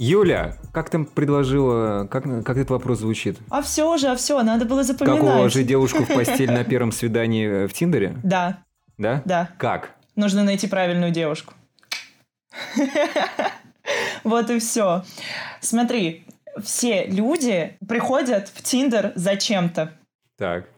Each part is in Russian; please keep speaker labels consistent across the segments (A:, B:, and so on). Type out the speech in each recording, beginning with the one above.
A: Юля, как там предложила, как, как этот вопрос звучит?
B: А все же, а все, надо было запоминать.
A: Как уложить девушку в постель на первом свидании в Тиндере?
B: Да.
A: Да?
B: Да.
A: Как?
B: Нужно найти правильную девушку. Вот и все. Смотри, все люди приходят в Тиндер зачем-то.
A: Так.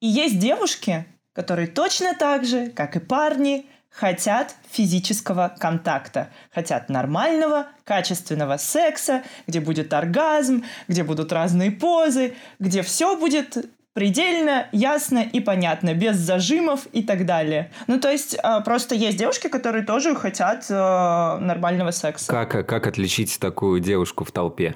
B: И есть девушки, которые точно так же, как и парни, хотят физического контакта, хотят нормального, качественного секса, где будет оргазм, где будут разные позы, где все будет предельно ясно и понятно, без зажимов и так далее. Ну, то есть, а, просто есть девушки, которые тоже хотят э, нормального секса.
A: Как, как отличить такую девушку в толпе?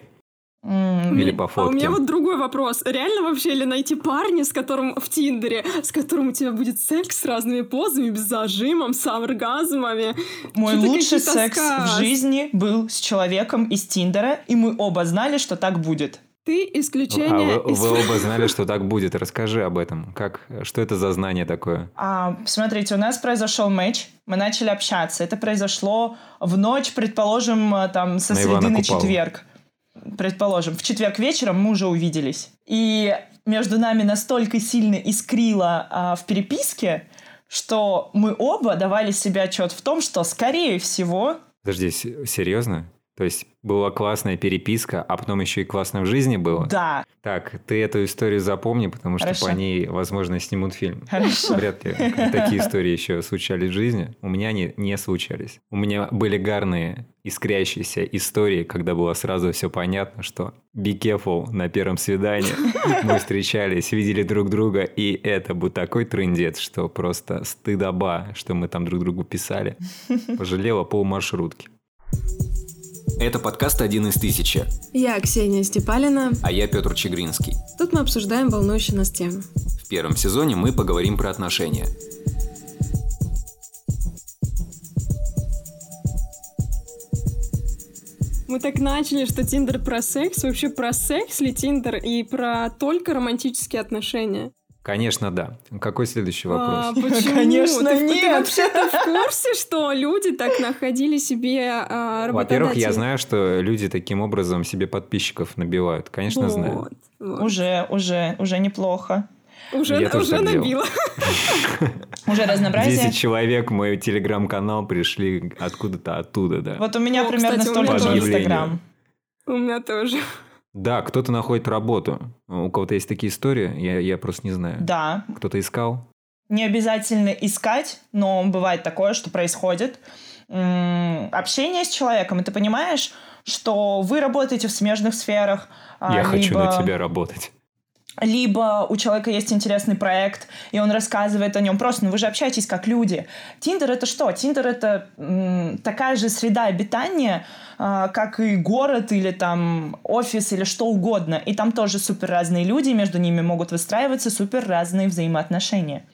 A: Или по фотке.
C: А у меня вот другой вопрос. Реально вообще ли найти парня, с которым в Тиндере, с которым у тебя будет секс с разными позами, без зажимом, с оргазмами?
B: Мой лучший секс сказ. в жизни был с человеком из Тиндера, и мы оба знали, что так будет.
C: Ты исключение.
A: А вы, из... вы оба знали, что так будет. Расскажи об этом. Как, что это за знание такое?
B: А, смотрите, у нас произошел матч. Мы начали общаться. Это произошло в ночь, предположим, там со на среды на четверг предположим, в четверг вечером мы уже увиделись. И между нами настолько сильно искрило а, в переписке, что мы оба давали себе отчет в том, что, скорее всего...
A: Подожди, серьезно? То есть была классная переписка, а потом еще и классно в жизни было?
B: Да.
A: Так, ты эту историю запомни, потому что
B: Хорошо.
A: по ней, возможно, снимут фильм.
B: Хорошо.
A: Вряд ли такие истории еще случались в жизни. У меня они не случались. У меня были гарные, искрящиеся истории, когда было сразу все понятно, что be careful на первом свидании. Мы встречались, видели друг друга, и это был такой трендец, что просто стыдоба, что мы там друг другу писали. Пожалела пол маршрутки. Это подкаст «Один из тысячи».
C: Я Ксения Степалина.
A: А я Петр Чегринский.
C: Тут мы обсуждаем волнующие нас темы.
A: В первом сезоне мы поговорим про отношения.
C: Мы так начали, что Тиндер про секс. Вообще про секс ли Тиндер и про только романтические отношения?
A: Конечно, да. Какой следующий вопрос?
C: А, почему?
B: Конечно,
C: ты,
B: нет.
C: Ты вообще-то в курсе, что люди так находили себе а,
A: Во-первых, я знаю, что люди таким образом себе подписчиков набивают. Конечно,
C: вот,
A: знаю.
C: Вот.
B: Уже, уже, уже неплохо.
C: Уже,
A: Я
C: уже набила.
B: Уже разнообразие.
A: 10 человек в мой телеграм-канал пришли откуда-то оттуда, да.
B: Вот у меня примерно столько же. Инстаграм.
C: У меня тоже.
A: Да, кто-то находит работу. У кого-то есть такие истории, я, я просто не знаю.
B: Да.
A: Кто-то искал?
B: Не обязательно искать, но бывает такое, что происходит. М, Общение с человеком, и ты понимаешь, что вы работаете в смежных сферах. а,
A: я хочу на
B: либо-
A: тебя работать.
B: Либо у человека есть интересный проект, и он рассказывает о нем просто, ну вы же общаетесь как люди. Тиндер это что? Тиндер это м, такая же среда обитания, а, как и город или там офис или что угодно. И там тоже супер разные люди, между ними могут выстраиваться супер разные взаимоотношения.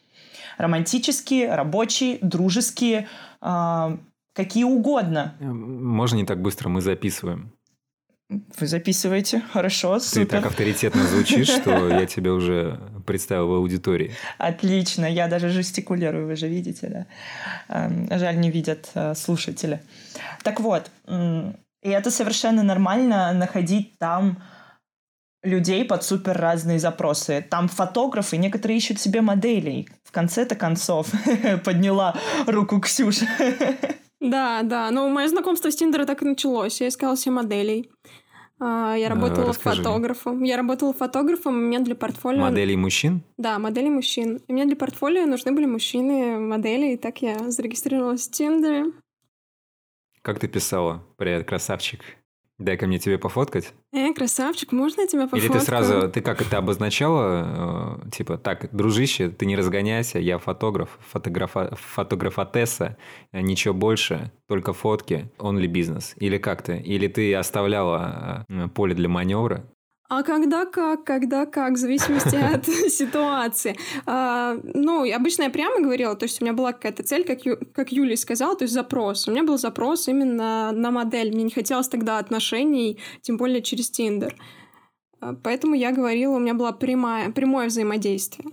B: Романтические, рабочие, дружеские, а, какие угодно.
A: Э, Можно не так быстро, мы записываем.
B: Вы записываете? Хорошо,
A: Ты
B: супер.
A: так авторитетно звучишь, что я тебя уже представил в аудитории.
B: Отлично, я даже жестикулирую, вы же видите, да. Эм, Жаль, не видят э, слушатели. Так вот, и это совершенно нормально находить там людей под супер разные запросы. Там фотографы, некоторые ищут себе моделей. В конце-то концов подняла руку Ксюша.
C: Да, да. Но мое знакомство с Тиндера так и началось. Я искала себе моделей. А, Я
A: Да,
C: работала
A: расскажи.
C: фотографом. Я работала фотографом, и мне для портфолио...
A: Моделей мужчин?
C: Да, модели мужчин. И мне для портфолио нужны были мужчины, модели, и так я зарегистрировалась в Тиндере.
A: Как ты писала? Привет, красавчик. Дай-ка мне тебе пофоткать.
C: Э, красавчик, можно я тебя
A: Или
C: пофоткаю?
A: ты сразу, ты как это обозначала? э, Типа, так, дружище, ты не разгоняйся, я фотограф, фотографа, фотографотесса, э, ничего больше, только фотки, only бизнес. Или как ты? Или ты оставляла э, поле для маневра?
C: А когда как, когда как, в зависимости от ситуации. А, ну, обычно я прямо говорила, то есть у меня была какая-то цель, как, Ю- как Юлия сказала, то есть запрос. У меня был запрос именно на модель. Мне не хотелось тогда отношений, тем более через Тиндер. А, Поэтому я говорила, у меня было прямое, прямое взаимодействие.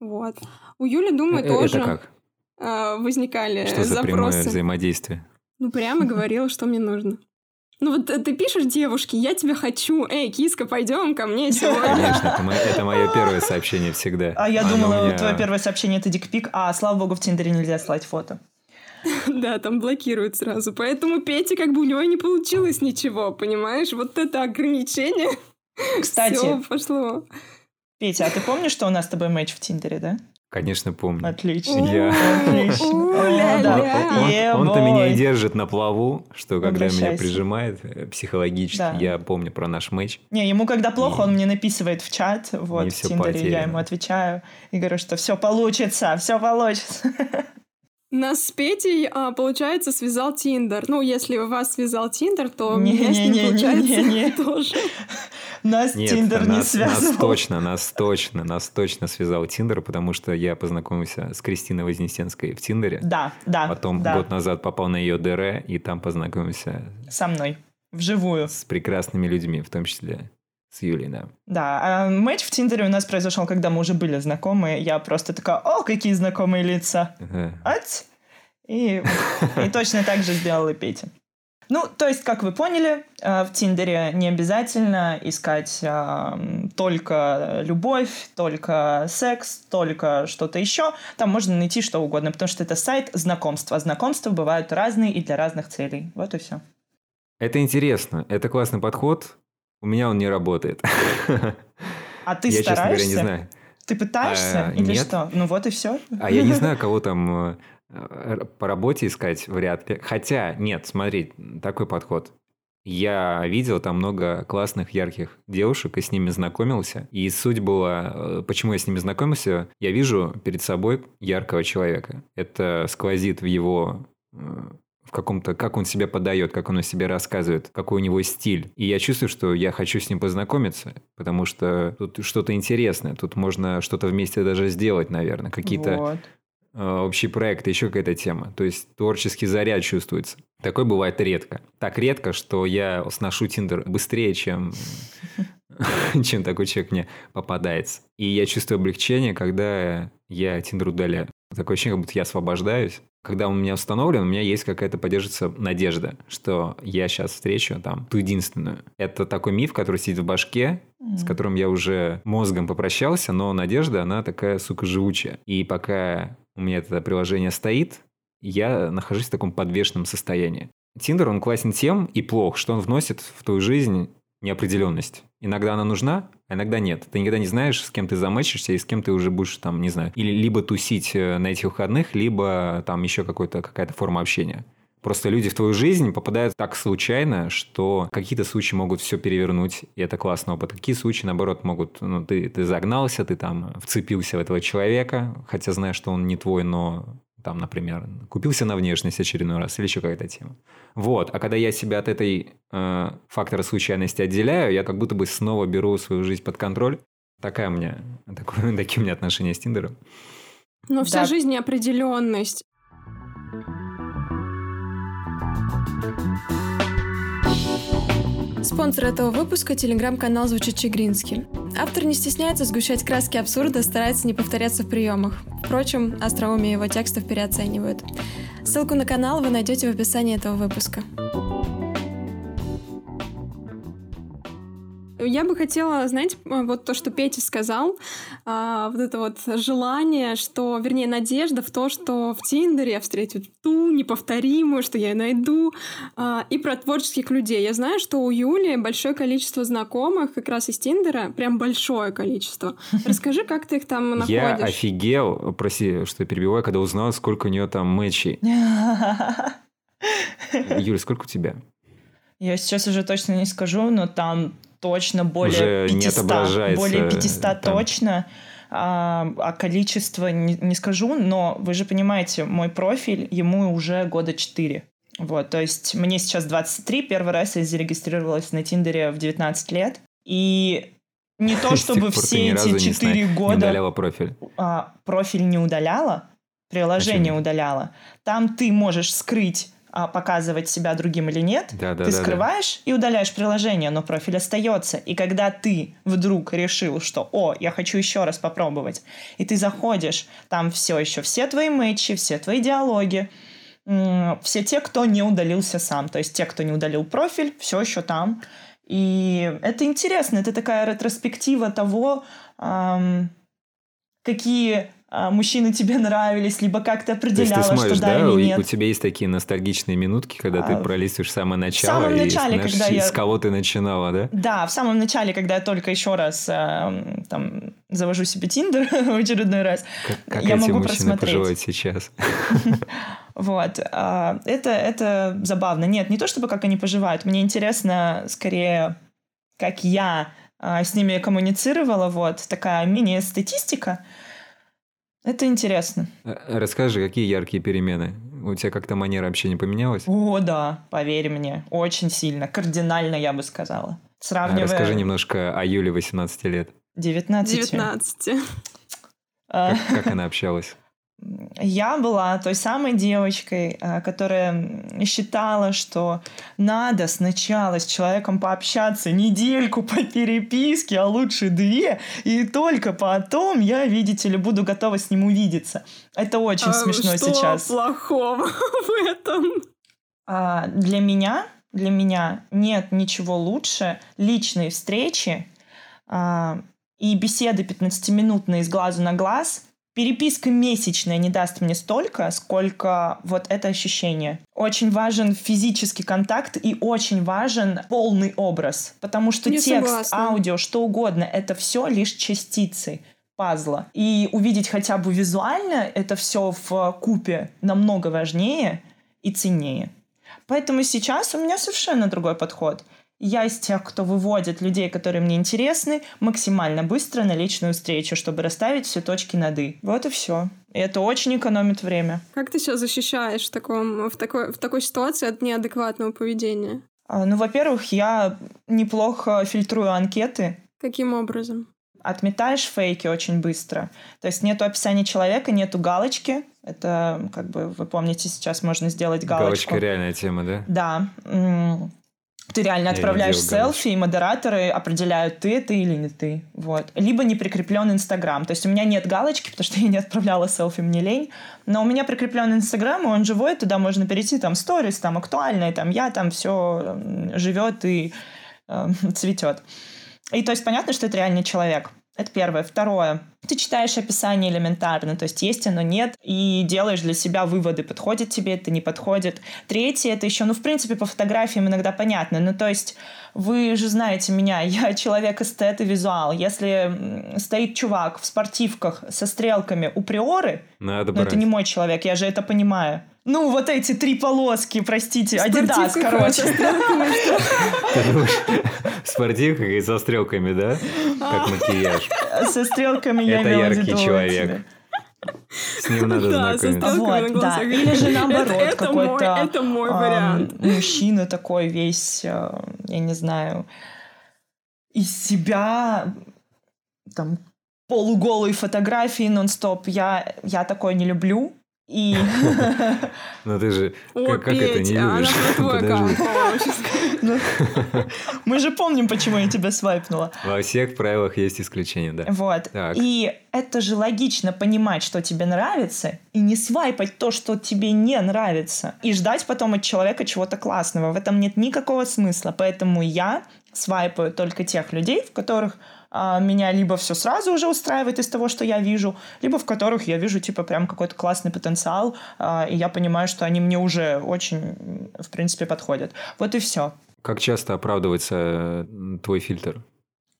C: Вот. У Юли, думаю,
A: Э,
C: тоже
A: Это как?
C: а, возникали
A: Что за прямое
C: запросы.
A: взаимодействие?
C: Ну, прямо говорила, что мне нужно. Ну вот э, ты пишешь девушке, я тебя хочу, эй, киска, пойдем ко мне сегодня.
A: Конечно, это мое, это мое первое сообщение всегда.
B: А я
A: Оно
B: думала,
A: меня-
B: твое первое сообщение это дикпик, а слава богу, в Тиндере нельзя слать фото.
C: Да, там блокируют сразу. Поэтому Пете как бы у него и не получилось ничего, понимаешь? Вот это ограничение.
B: Кстати,
C: Все пошло.
B: Петя, а ты помнишь, что у нас с тобой матч в Тиндере, да?
A: Конечно, помню.
B: Отлично.
A: Я-
B: Отлично.
A: Он- Он-то меня и держит на плаву, что когда меня прижимает э, психологически,
B: Да.
A: я помню про наш матч.
B: Не, ему когда плохо, он мне написывает в чат, вот, в Тиндере, я ему отвечаю и говорю, что все получится, все получится.
C: Нас с Петей, а, получается, связал Тиндер. Ну, если вас связал Тиндер, то меня с ним,
B: Не-не-не-не-не-не.
C: получается, тоже.
B: Нас
A: Нет,
B: Тиндер не
A: нас, нас
B: связывал.
A: точно, нас точно, нас точно связал Тиндер, потому что я познакомился с Кристиной Вознесенской в Тиндере.
B: Да, да,
A: Потом
B: да,
A: год назад попал на ее ДР, и там познакомился
B: со мной, вживую.
A: с прекрасными людьми, в том числе с Юлей, да.
B: Да, а матч в Тиндере у нас произошел, когда мы уже были знакомы. Я просто такая, о, какие знакомые лица.
A: Ага.
B: Ать! И, и точно так же сделал и Петя. Ну, то есть, как вы поняли, э, в Тиндере не обязательно искать э, только любовь, только секс, только что-то еще. Там можно найти что угодно, потому что это сайт знакомства. Знакомства бывают разные и для разных целей. Вот и все.
A: Это интересно, это классный подход. У меня он не работает.
B: А ты
A: я, честно говоря,
B: стараешься?
A: не знаю.
B: Ты пытаешься?
A: А,
B: Или
A: нет.
B: что? Ну вот и все.
A: А я не знаю, кого там э, по работе искать, вряд ли. Хотя, нет, смотри, такой подход. Я видел там много классных, ярких девушек и с ними знакомился. И суть была, э, почему я с ними знакомился, я вижу перед собой яркого человека. Это сквозит в его э, каком-то, как он себя подает, как он о себе рассказывает, какой у него стиль. И я чувствую, что я хочу с ним познакомиться, потому что тут что-то интересное, тут можно что-то вместе даже сделать, наверное, какие-то
B: Вот.
A: э, общий проект, еще какая-то тема. То есть творческий заряд чувствуется. Такое бывает редко. Так редко, что я сношу Тиндер быстрее, чем, чем такой человек мне попадается. И я чувствую облегчение, когда я Тиндер удаляю. Такое ощущение, как будто я освобождаюсь. Когда он у меня установлен, у меня есть какая-то поддерживается надежда, что я сейчас встречу там ту единственную. Это такой миф, который сидит в башке, с которым я уже мозгом попрощался, но надежда, она такая, сука, живучая. И пока у меня это приложение стоит, я нахожусь в таком подвешенном состоянии. Тиндер, он классен тем и плох, что он вносит в твою жизнь неопределенность. Иногда она нужна, а иногда нет. Ты никогда не знаешь, с кем ты замечишься и с кем ты уже будешь там, не знаю, или либо тусить э, на этих выходных, либо там еще какой-то, какая-то форма общения. Просто люди в твою жизнь попадают так случайно, что какие-то случаи могут все перевернуть, и это классный опыт. Какие случаи, наоборот, могут... Ну, ты, ты загнался, ты там вцепился в этого человека, хотя знаешь, что он не твой, но там, например, купился на внешность очередной раз или еще какая-то тема. Вот. А когда я себя от этой э, фактора случайности отделяю, я как будто бы снова беру свою жизнь под контроль. Такая у меня, такое, такие у меня отношения с Тиндером.
C: Но вся
B: Да.
C: жизнь неопределенность. Спонсор этого выпуска – телеграм-канал «Звучит Чигринский». Автор не стесняется сгущать краски абсурда, старается не повторяться в приемах. Впрочем, остроумие его текстов переоценивают. Ссылку на канал вы найдете в описании этого выпуска. Я бы хотела, знаете, вот то, что Петя сказал, а, вот это вот желание, что, вернее, надежда в то, что в Тиндере я встречу ту неповторимую, что я ее найду, а, и про творческих людей. Я знаю, что у Юли большое количество знакомых как раз из Тиндера, прям большое количество. Расскажи, как ты их там находишь?
A: Я офигел, прости, что перебиваю, когда узнал, сколько у нее там матчей. Юля, сколько у тебя?
B: Я сейчас уже точно не скажу, но там точно более
A: Уже не
B: 500.
A: отображается
B: более 500
A: там.
B: точно. А, а количество не, не скажу, но вы же понимаете, мой профиль, ему уже года 4. Вот, то есть мне сейчас 23, первый раз я зарегистрировалась на Тиндере в 19 лет. И не то, чтобы все эти
A: не
B: 4
A: сна- Не
B: года
A: удаляла профиль.
B: а, профиль не удаляла, приложение
A: Почему?
B: удаляла. Там ты можешь скрыть, а, показывать себя другим или нет.
A: Да, да,
B: ты
A: да, да.
B: скрываешь и удаляешь приложение, но профиль остается. И когда ты вдруг решил, что «О, я хочу еще раз попробовать», и ты заходишь, там все еще, все твои мэтчи, все твои диалоги, все те, кто не удалился сам. То есть те, кто не удалил профиль, все еще там. И это интересно, это такая ретроспектива того, эм, какие мужчины тебе нравились, либо как ты определяла,
A: То есть ты смотришь,
B: что да,
A: да,
B: или нет.
A: У тебя есть такие ностальгичные минутки, когда ты
B: А,
A: пролистываешь самое начало,
B: самом
A: и
B: начале,
A: знаешь,
B: когда я-
A: с кого ты начинала, да?
B: Да, в самом начале, когда я только еще раз эм, там завожу себе Тиндер в очередной раз,
A: Как, как
B: я
A: эти
B: могу
A: мужчины
B: просмотреть.
A: сейчас?
B: Вот. а, Это, это забавно. Нет, не то чтобы как они поживают. Мне интересно скорее, как я а, с ними коммуницировала. Вот. Такая мини-статистика. Это интересно.
A: Э, Расскажи, какие яркие перемены? У тебя как-то манера общения поменялась?
B: О, да, поверь мне. Очень сильно. Кардинально, я бы сказала.
A: А
B: Сравнивая...
A: Расскажи немножко о Юле 18 лет.
B: 19.
C: 19.
B: А,
A: Как, как она общалась?
B: Я была той самой девочкой, а, которая считала, что надо сначала с человеком пообщаться недельку по переписке, а лучше две, и только потом я, видите ли, буду готова с ним увидеться. Это очень
C: А
B: смешно
C: что
B: сейчас.
C: плохого в этом?
B: А, для меня, для меня нет ничего лучше личной встречи а, и беседы 15-минутные с глазу на глаз. Переписка месячная не даст мне столько, сколько вот это ощущение. Очень важен физический контакт и очень важен полный образ, потому что
C: Не
B: текст,
C: согласна.
B: аудио, что угодно, это все лишь частицы пазла. И увидеть хотя бы визуально это все в купе намного важнее и ценнее. Поэтому сейчас у меня совершенно другой подход. Я из тех, кто выводит людей, которые мне интересны, максимально быстро на личную встречу, чтобы расставить все точки над «и». Вот и все. И это очень экономит время.
C: Как ты себя защищаешь в, таком, в, такой, в такой ситуации от неадекватного поведения?
B: А, Ну, во-первых, я неплохо фильтрую анкеты,
C: Каким образом?
B: отметаешь фейки очень быстро. То есть нету описания человека, нету галочки. Это, как бы, вы помните, сейчас можно сделать галочку.
A: Галочка реальная тема, да?
B: Да. Ты реально
A: Я
B: отправляешь селфи, и модераторы определяют, ты это или не ты. Вот. Либо не прикреплен Инстаграм. То есть у меня нет галочки, потому что я не отправляла селфи, мне лень. Но у меня прикреплен Инстаграм, и он живой, туда можно перейти, там сторис, там актуальные, там я, там все живет и э, цветет. И то есть понятно, что это реальный человек. Это первое. Второе. Ты читаешь описание элементарно, то есть есть оно, нет, и делаешь для себя выводы, подходит тебе это, не подходит. Третье, это еще, ну, в принципе, по фотографиям иногда понятно, ну, то есть вы же знаете меня, я человек эстет и визуал. Если стоит чувак в спортивках со стрелками у приоры,
A: Надо
B: ну, это
A: брать.
B: не мой человек, я же это понимаю. Ну, вот эти три полоски, простите,
C: Спортивка
B: Адидас, короче.
A: спортивках и со стрелками, да? Как макияж.
B: Со стрелками
A: Это яркий человек. С ним надо
C: Да,
A: знакомиться.
B: Вот, да. Или же наоборот,
C: Это- это мой-
B: какой-то
C: это мой вариант.
B: мужчина такой весь, э, я не знаю, из себя, там, полуголые фотографии нон-стоп. Я, я такое не люблю. И
A: Но ты же... Как, это не любишь? Подожди.
B: Ну, мы же помним, почему я тебя свайпнула.
A: Во всех правилах есть исключения, да.
B: Вот.
A: Так.
B: И это же логично понимать, что тебе нравится, и не свайпать то, что тебе не нравится, и ждать потом от человека чего-то классного. В этом нет никакого смысла. Поэтому я свайпаю только тех людей, в которых а, меня либо все сразу уже устраивает из того, что я вижу, либо в которых я вижу, типа, прям какой-то классный потенциал, а, и я понимаю, что они мне уже очень, в принципе, подходят. Вот и все.
A: Как часто оправдывается твой фильтр?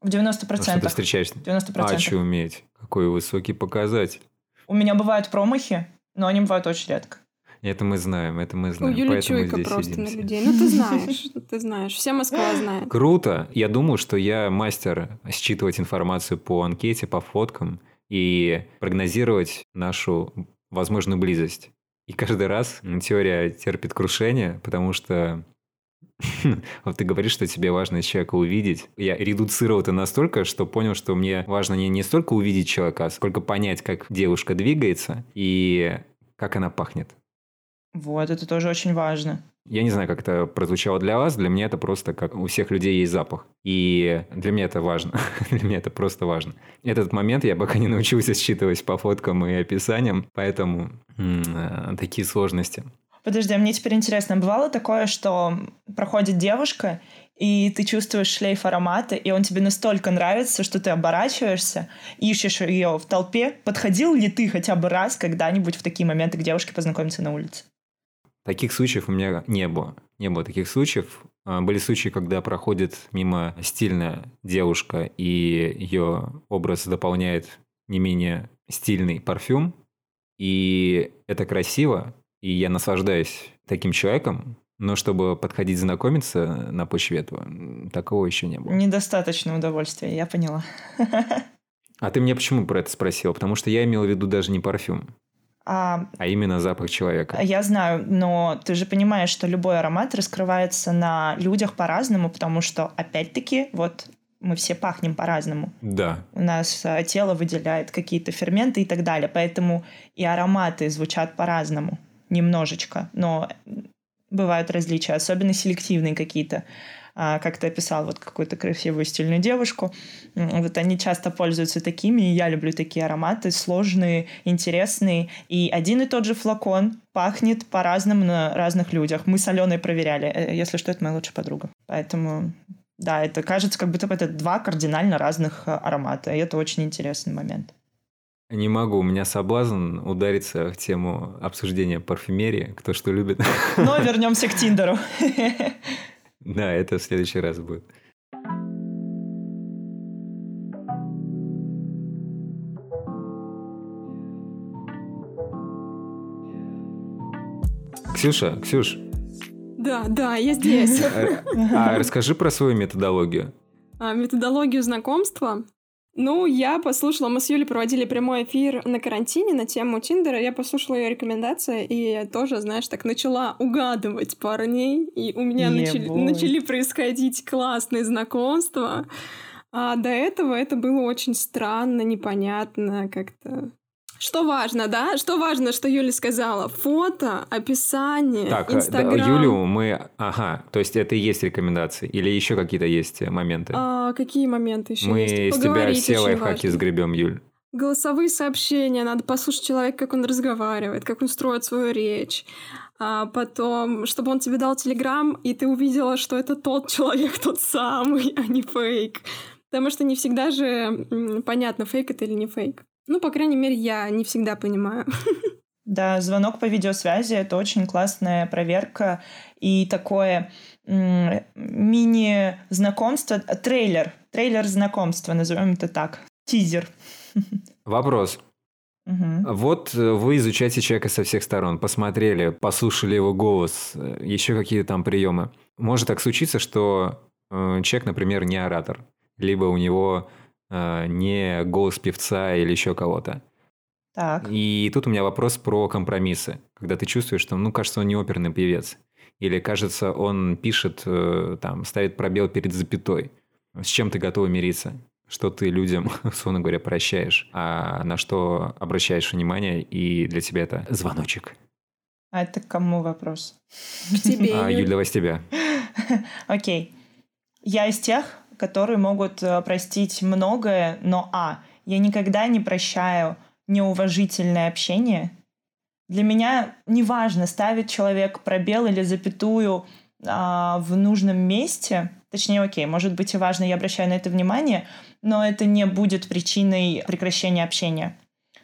B: В 90%.
A: Ну, что ты встречаешься?
B: 90%.
A: А, что уметь? Какой высокий показатель.
B: У меня бывают промахи, но они бывают очень редко.
A: Это мы знаем, это мы
C: У
A: знаем.
C: Юли
A: поэтому
C: чуйка
A: здесь
C: просто
A: сидим
C: на людей. Ну, ты знаешь, ты знаешь. Вся Москва знает.
A: Круто. Я думаю, что я мастер считывать информацию по анкете, по фоткам и прогнозировать нашу возможную близость. И каждый раз теория терпит крушение, потому что вот ты говоришь, что тебе важно человека увидеть. Я редуцировал это настолько, что понял, что мне важно не, не столько увидеть человека, а сколько понять, как девушка двигается и как она пахнет.
B: Вот, это тоже очень важно.
A: Я не знаю, как это прозвучало для вас. Для меня это просто как у всех людей есть запах. И для меня это важно. для меня это просто важно. Этот момент я пока не научился считывать по фоткам и описаниям, поэтому м, э, такие сложности.
B: Подожди, а мне теперь интересно, бывало такое, что проходит девушка, и ты чувствуешь шлейф аромата, и он тебе настолько нравится, что ты оборачиваешься, ищешь ее в толпе. Подходил ли ты хотя бы раз когда-нибудь в такие моменты к девушке познакомиться на улице?
A: Таких случаев у меня не было. Не было таких случаев. А, были случаи, когда проходит мимо стильная девушка, и ее образ дополняет не менее стильный парфюм. И это красиво, и я наслаждаюсь таким человеком, но чтобы подходить знакомиться на почве этого, такого еще не было.
B: Недостаточно удовольствия, я поняла.
A: А ты мне почему про это спросила? Потому что я имел в виду даже не парфюм. А, а именно запах человека.
B: Я знаю, но ты же понимаешь, что любой аромат раскрывается на людях по-разному, потому что, опять-таки, вот мы все пахнем по-разному.
A: Да.
B: У нас а, тело выделяет какие-то ферменты и так далее, поэтому и ароматы звучат по-разному немножечко, но бывают различия, особенно селективные какие-то. А, как ты описал вот какую-то красивую стильную девушку. Вот они часто пользуются такими, и я люблю такие ароматы, сложные, интересные. И один и тот же флакон пахнет по-разному на разных людях. Мы с Аленой проверяли. Э, если что, это моя лучшая подруга. Поэтому да, это кажется, как будто бы это два кардинально разных э, аромата. И это очень интересный момент.
A: Не могу, у меня соблазн удариться в тему обсуждения парфюмерии, кто что любит.
B: Но вернемся к Тиндеру.
A: Да, это в следующий раз будет. Ксюша, Ксюш.
C: Да, да, я здесь.
A: А, а расскажи про свою методологию.
C: А, методологию знакомства? Ну, я послушала, мы с Юлей проводили прямой эфир на карантине на тему Тиндера, я послушала ее рекомендации и тоже, знаешь, так начала угадывать парней, и у меня начали, начали происходить классные знакомства. А до этого это было очень странно, непонятно, как-то что важно, да? Что важно, что Юля сказала? Фото, описание, так, э, Инстаграм.
A: Да, Юлю мы... Ага, то есть это и есть рекомендации? Или еще какие-то есть э, моменты?
C: А, какие моменты еще
A: мы
C: есть?
A: Мы с тебя все лайфхаки сгребем, Юль.
C: Голосовые сообщения, надо послушать человека, как он разговаривает, как он строит свою речь. А потом, чтобы он тебе дал телеграм, и ты увидела, что это тот человек, тот самый, а не фейк. Потому что не всегда же понятно, фейк это или не фейк. Ну, по крайней мере, я не всегда понимаю.
B: Да, звонок по видеосвязи — это очень классная проверка и такое мини-знакомство, трейлер, трейлер знакомства, назовем это так, тизер.
A: Вопрос. Угу. Вот э, вы изучаете человека со всех сторон, посмотрели, послушали его голос, э, еще какие-то там приемы. Может так случиться, что э, человек, например, не оратор, либо у него не голос певца или еще кого-то.
B: Так.
A: И тут у меня вопрос про компромиссы. Когда ты чувствуешь, что, ну, кажется, он не оперный певец. Или, кажется, он пишет, э, там, ставит пробел перед запятой. С чем ты готова мириться? Что ты людям, условно говоря, прощаешь, а на что обращаешь внимание, и для тебя это звоночек.
B: А это кому вопрос?
C: К тебе.
A: А, Юль, давай с тебя.
B: Окей. Я из тех, которые могут э, простить многое, но а, я никогда не прощаю неуважительное общение. Для меня неважно, ставит человек пробел или запятую а, в нужном месте, точнее, окей, может быть и важно, я обращаю на это внимание, но это не будет причиной прекращения общения.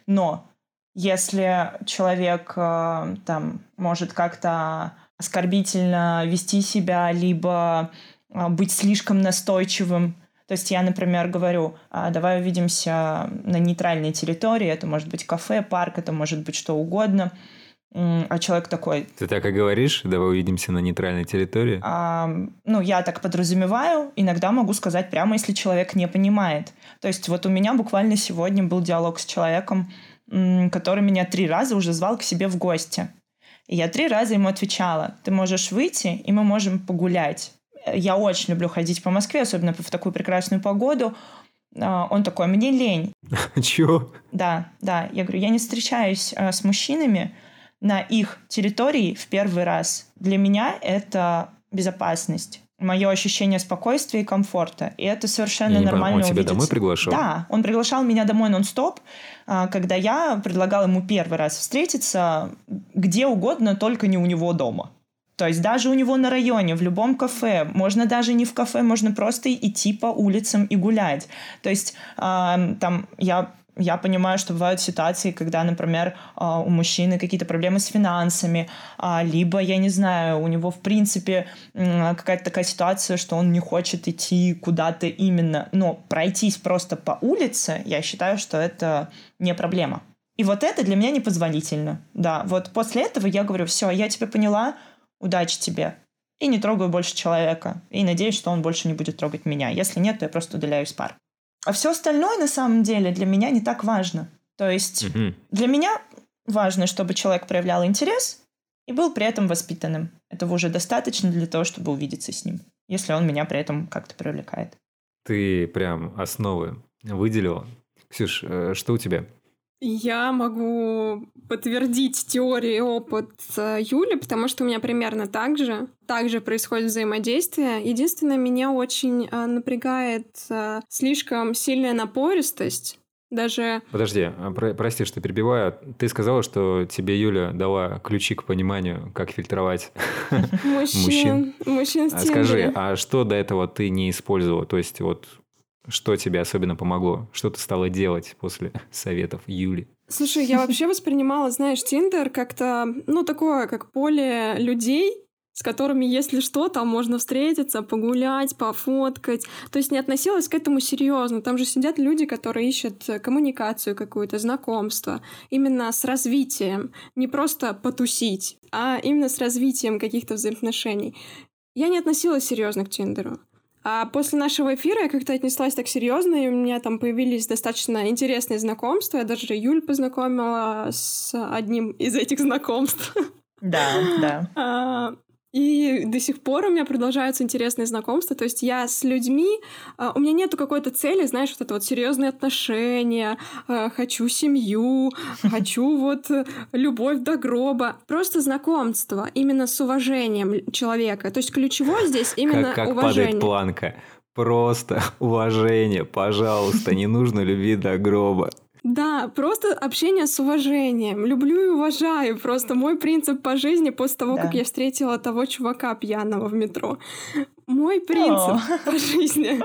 B: Но если человек э, там может как-то оскорбительно вести себя, либо а, быть слишком настойчивым. То есть я, например, говорю, «А, давай увидимся на нейтральной территории, это может быть кафе, парк, это может быть что угодно. А человек такой...
A: Ты так и говоришь, давай увидимся на нейтральной территории?
B: А, ну, я так подразумеваю, иногда могу сказать прямо, если человек не понимает. То есть вот у меня буквально сегодня был диалог с человеком, который меня три раза уже звал к себе в гости. И я три раза ему отвечала, ты можешь выйти, и мы можем погулять. Я очень люблю ходить по Москве, особенно в такую прекрасную погоду. А, он такой, мне лень.
A: Чего?
B: Да, да. Я говорю, я не встречаюсь а, с мужчинами на их территории в первый раз. Для меня это безопасность. мое ощущение спокойствия и комфорта. И это совершенно
A: я
B: нормально
A: Он тебя
B: увидеть.
A: домой приглашал?
B: Да, он приглашал меня домой нон-стоп, а, когда я предлагала ему первый раз встретиться где угодно, только не у него дома. То есть даже у него на районе, в любом кафе, можно даже не в кафе, можно просто идти по улицам и гулять. То есть э, там я я понимаю, что бывают ситуации, когда, например, а, у мужчины какие-то проблемы с финансами, а, либо, я не знаю, у него, в принципе, какая-то такая ситуация, что он не хочет идти куда-то именно, но пройтись просто по улице, я считаю, что это не проблема. И вот это для меня непозволительно. Да, вот после этого я говорю, все, я тебя поняла, удачи тебе. И не трогаю больше человека. И надеюсь, что он больше не будет трогать меня. Если нет, то я просто удаляюсь пар. А все остальное на самом деле для меня не так важно. То есть угу. для меня важно, чтобы человек проявлял интерес и был при этом воспитанным. Этого уже достаточно для того, чтобы увидеться с ним, если он меня при этом как-то привлекает.
A: Ты прям основы выделила. Ксюш, э, что у тебя?
C: Я могу подтвердить теорию и опыт э, Юли, потому что у меня примерно так же. Также происходит взаимодействие. Единственное, меня очень э, напрягает э, слишком сильная напористость. Даже...
A: Подожди, а, про- прости, что перебиваю. Ты сказала, что тебе Юля дала ключи к пониманию, как фильтровать мужчин.
C: Мужчин
A: а Скажи, а что до этого ты не использовала? То есть вот что тебе особенно помогло? Что ты стала делать после советов Юли?
C: Слушай, я вообще воспринимала, знаешь, Тиндер как-то, ну, такое, как поле людей, с которыми, если что, там можно встретиться, погулять, пофоткать. То есть не относилась к этому серьезно. Там же сидят люди, которые ищут коммуникацию какую-то, знакомство. Именно с развитием. Не просто потусить, а именно с развитием каких-то взаимоотношений. Я не относилась серьезно к Тиндеру. А после нашего эфира я как-то отнеслась так серьезно, и у меня там появились достаточно интересные знакомства. Я даже Юль познакомила с одним из этих знакомств.
B: Да, да.
C: И до сих пор у меня продолжаются интересные знакомства. То есть я с людьми, а, у меня нету какой-то цели, знаешь, вот это вот серьезные отношения, а, хочу семью, хочу вот любовь до гроба. Просто знакомство именно с уважением человека. То есть ключевое здесь именно
A: как, как
C: уважение.
A: падает планка. Просто уважение, пожалуйста, не нужно любви до гроба.
C: Да, просто общение с уважением. Люблю и уважаю. Просто мой принцип по жизни после того, да. как я встретила того чувака пьяного в метро. Мой принцип О. по жизни.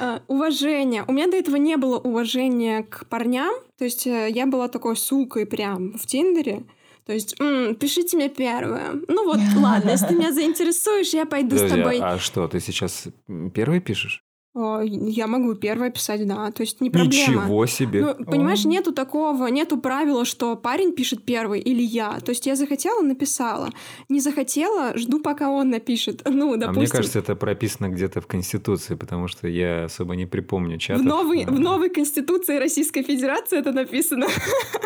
C: А, уважение. У меня до этого не было уважения к парням. То есть э, я была такой сукой прям в Тиндере. То есть, м-м, пишите мне первое. Ну вот, ладно, если ты меня заинтересуешь, я пойду Подожди, с тобой.
A: А что, ты сейчас первый пишешь?
C: Я могу первое писать, да, то есть не проблема.
A: Ничего себе.
C: Ну, понимаешь, нету такого, нету правила, что парень пишет первый или я. То есть я захотела, написала. Не захотела, жду, пока он напишет. Ну, допустим. А
A: мне кажется, это прописано где-то в Конституции, потому что я особо не припомню чатов.
C: В новой, в новой Конституции Российской Федерации это написано.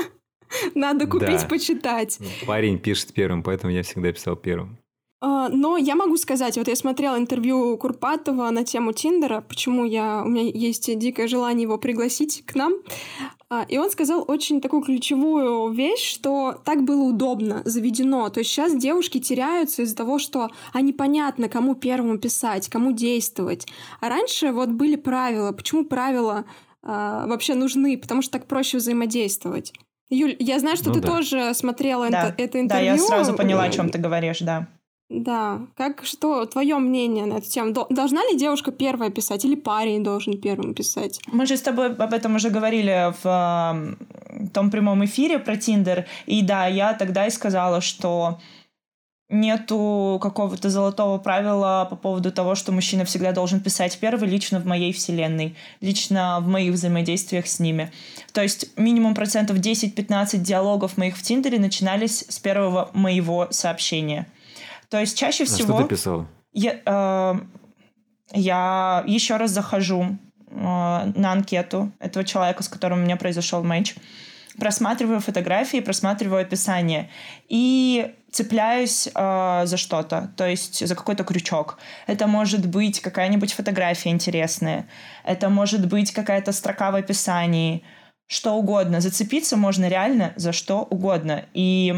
C: Надо купить, да. почитать.
A: Парень пишет первым, поэтому я всегда писал первым.
C: А, но я могу сказать, вот я смотрела интервью Курпатова на тему Тиндера, почему я, у меня есть дикое желание его пригласить к нам. А, и он сказал очень такую ключевую вещь, что так было удобно, заведено. То есть сейчас девушки теряются из-за того, что а непонятно, кому первому писать, кому действовать. А раньше вот были правила. Почему правила а, вообще нужны? Потому что так проще взаимодействовать. Юль, я знаю, что ну, ты да. тоже смотрела да. это интервью.
B: Да, я сразу поняла, о чем ты говоришь, да.
C: Да. Как что, твое мнение на эту тему? Должна ли девушка первая писать или парень должен первым писать?
B: Мы же с тобой об этом уже говорили в э, том прямом эфире про Тиндер. И да, я тогда и сказала, что нету какого-то золотого правила по поводу того, что мужчина всегда должен писать первый лично в моей вселенной, лично в моих взаимодействиях с ними. То есть минимум процентов 10-15 диалогов моих в Тиндере начинались с первого моего сообщения. То есть чаще всего...
A: А что ты писал?
B: Я, э, я еще раз захожу э, на анкету этого человека, с которым у меня произошел матч, просматриваю фотографии, просматриваю описание и цепляюсь э, за что-то, то есть за какой-то крючок. Это может быть какая-нибудь фотография интересная, это может быть какая-то строка в описании, что угодно. Зацепиться можно реально за что угодно. И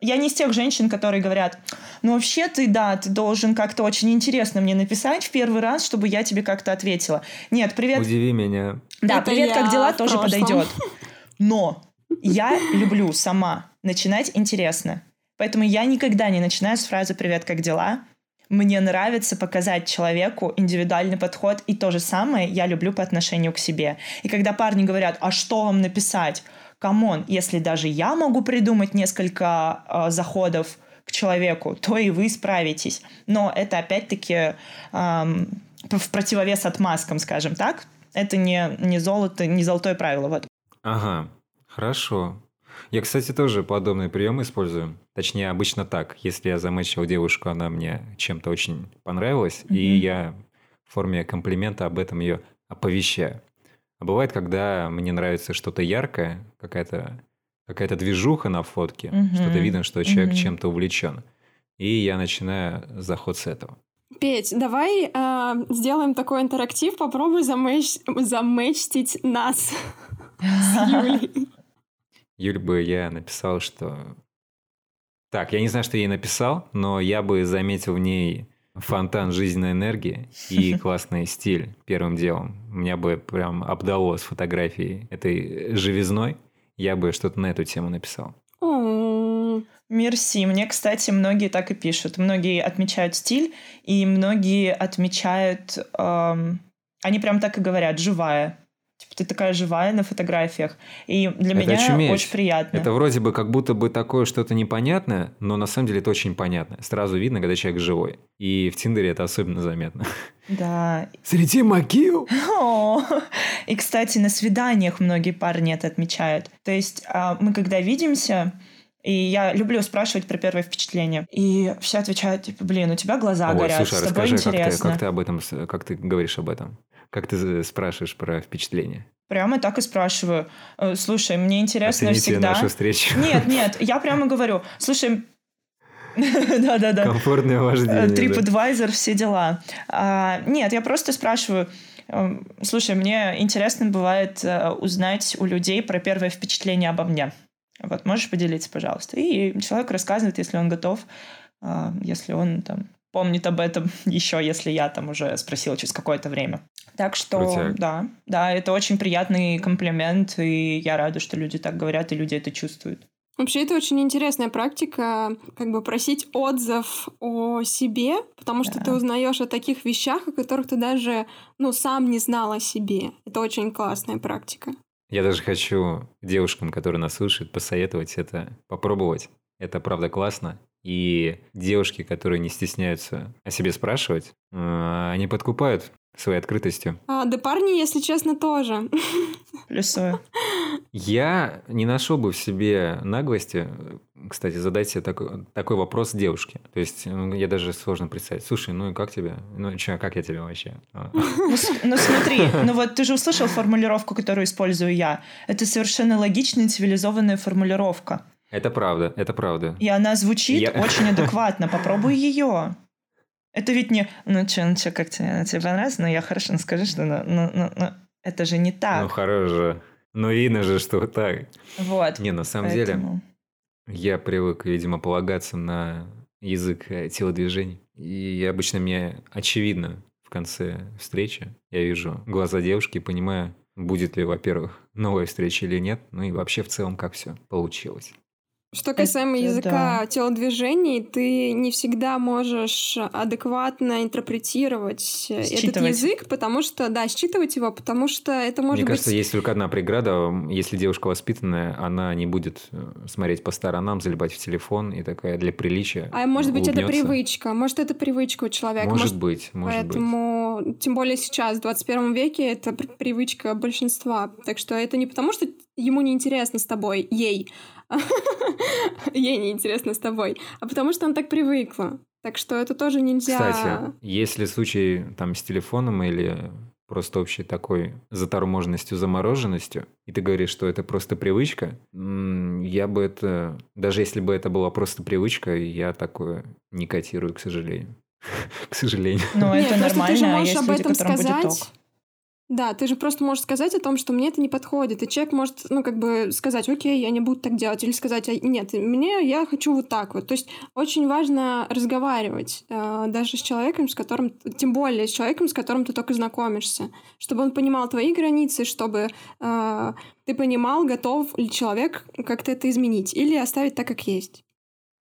B: Я не из тех женщин, которые говорят, ну вообще ты, да, ты должен как-то очень интересно мне написать в первый раз, чтобы я тебе как-то ответила. Нет, привет.
A: Удиви меня.
B: Да,
C: Это
B: привет, как дела, тоже
C: прошлом.
B: подойдет. Но я люблю сама начинать интересно. Поэтому я никогда не начинаю с фразы «Привет, как дела?». Мне нравится показать человеку индивидуальный подход, и то же самое я люблю по отношению к себе. И когда парни говорят «А что вам написать?», come on, если даже я могу придумать несколько э, заходов к человеку, то и вы справитесь. Но это опять-таки эм, в противовес отмазкам, скажем так. Это не, не золото, не золотое правило. Вот.
A: Ага, хорошо. Я, кстати, тоже подобный прием использую. Точнее, обычно так. Если я замечил девушку, она мне чем-то очень понравилась, и
B: Мгм.
A: я в форме комплимента об этом ее оповещаю. А бывает, когда мне нравится что-то яркое, какая-то какая-то движуха на фотке,
B: Мгм.
A: что-то видно, что человек
B: Мгм.
A: чем-то увлечен. И я начинаю заход с этого.
C: Петь, давай а, сделаем такой интерактив, попробуй замэч... замэчтить нас с Юлей.
A: Юль бы я написал, что... Так, я не знаю, что я ей написал, но я бы заметил в ней фонтан жизненной энергии и классный стиль первым делом. Меня бы прям обдало с фотографией этой живизной. Я бы что-то на эту тему написал.
B: Мерси. Мне, кстати, многие так и пишут. Многие отмечают стиль, и многие отмечают... эм, они прям так и говорят, живая. Типа, ты такая живая на фотографиях. И для
A: Это
B: меня
A: очуметь.
B: очень приятно.
A: Это вроде бы как будто бы такое что-то непонятное, но на самом деле это очень понятно. Сразу видно, когда человек живой. И в Тиндере это особенно заметно.
B: Да.
A: Среди могил!
B: О, И, кстати, на свиданиях многие парни это отмечают. То есть а, мы когда видимся, и я люблю спрашивать про первое впечатление. И все отвечают, типа, блин, у тебя глаза
A: Ой,
B: горят,
A: слушай,
B: с тобой
A: расскажи, как ты,
B: интересно.
A: как ты об этом, как ты говоришь об этом? Как ты э, спрашиваешь про впечатление?
B: Прямо так и спрашиваю. «Э, Слушай, мне интересно
A: Оцените
B: всегда...
A: нашу встречу.
B: Нет, нет, я прямо говорю, слушай, да-да-да,
A: Комфортное
B: Э,
A: вождение. да.
B: TripAdvisor, все дела. А, Нет, я просто спрашиваю, эм, слушай, мне интересно бывает э, узнать у людей про первое впечатление обо мне. Вот, можешь поделиться, пожалуйста? И человек рассказывает, если он готов, а, если он там помнит об этом еще, если я там уже спросила через какое-то время. Так что,
A: Крутяк.
B: да, да, это очень приятный комплимент, и я рада, что люди так говорят, и люди это чувствуют.
C: Вообще, это очень интересная практика, как бы просить отзыв о себе, потому что
B: Да.
C: ты узнаешь о таких вещах, о которых ты даже, ну, сам не знал о себе. Это очень классная практика.
A: Я даже хочу девушкам, которые нас слушают, посоветовать это попробовать. Это правда классно. И девушки, которые не стесняются о себе спрашивать, э, они подкупают своей открытостью.
C: А, да парни, если честно, тоже.
B: Плюсую.
A: Я не нашел бы в себе наглости, кстати, задать себе такой, такой вопрос девушке. То есть ну, я даже сложно представить. Слушай, ну и как тебе? Ну что, как я тебе вообще? А.
B: Ну, ну смотри, ну вот ты же услышал формулировку, которую использую я. Это совершенно логичная, цивилизованная формулировка.
A: Это правда, это правда.
B: И она звучит
A: Я-
B: очень адекватно. Попробуй ее. Это ведь не, ну что, ну что, как тебе, тебе понравилось? Ну я хорошо, ну скажи, что, ну, ну, ну, ну, это же не
A: Ну
B: так.
A: хорош же. Ну видно же, что так.
B: вот.
A: Не, на самом деле,
B: Поэтому-
A: Я привык, видимо, полагаться на язык э, телодвижений. И обычно мне очевидно в конце встречи. Я вижу глаза девушки и понимаю, будет ли, во-первых, новая встреча или нет, ну и вообще в целом, как все получилось.
C: Что касаемо
B: Это
C: языка
B: да.
C: телодвижений, ты не всегда можешь адекватно интерпретировать э, этот
B: Считывать.
C: язык, потому что, да, считывать его, потому что это может
A: Мне
C: быть...
A: кажется, есть только одна преграда. Если девушка воспитанная, она не будет э, смотреть по сторонам, залипать в телефон и такая для приличия
C: А может быть, это
A: улыбнется.
C: привычка, может, это привычка у человека.
A: Может быть, может быть.
C: Поэтому, тем более сейчас, в 21 веке, это пр- привычка большинства. Так что это не потому, что ему не интересно с тобой, ей, ей не интересно с тобой, а потому что он так привыкла. Так что это тоже нельзя...
A: Кстати, если случай там с телефоном или просто общей такой заторможенностью, замороженностью, и ты говоришь, что это просто привычка, я бы это... Даже если бы это была просто привычка, я такое не котирую, к сожалению. К сожалению.
B: Ну,
C: Нет,
B: это нормально, а
C: можешь
B: есть
C: об
B: люди,
C: этом
B: которым будет
C: сказать.
B: ок.
C: Да, ты же просто можешь сказать о том, что мне это не подходит, и человек может, ну, как бы сказать, окей, я не буду так делать, или сказать, «А, нет, мне, я хочу вот так вот. То есть очень важно разговаривать э, даже с человеком, с которым, тем более с человеком, с которым ты только знакомишься, чтобы он понимал твои границы, чтобы э, ты понимал, готов ли человек как-то это изменить или оставить так, как есть.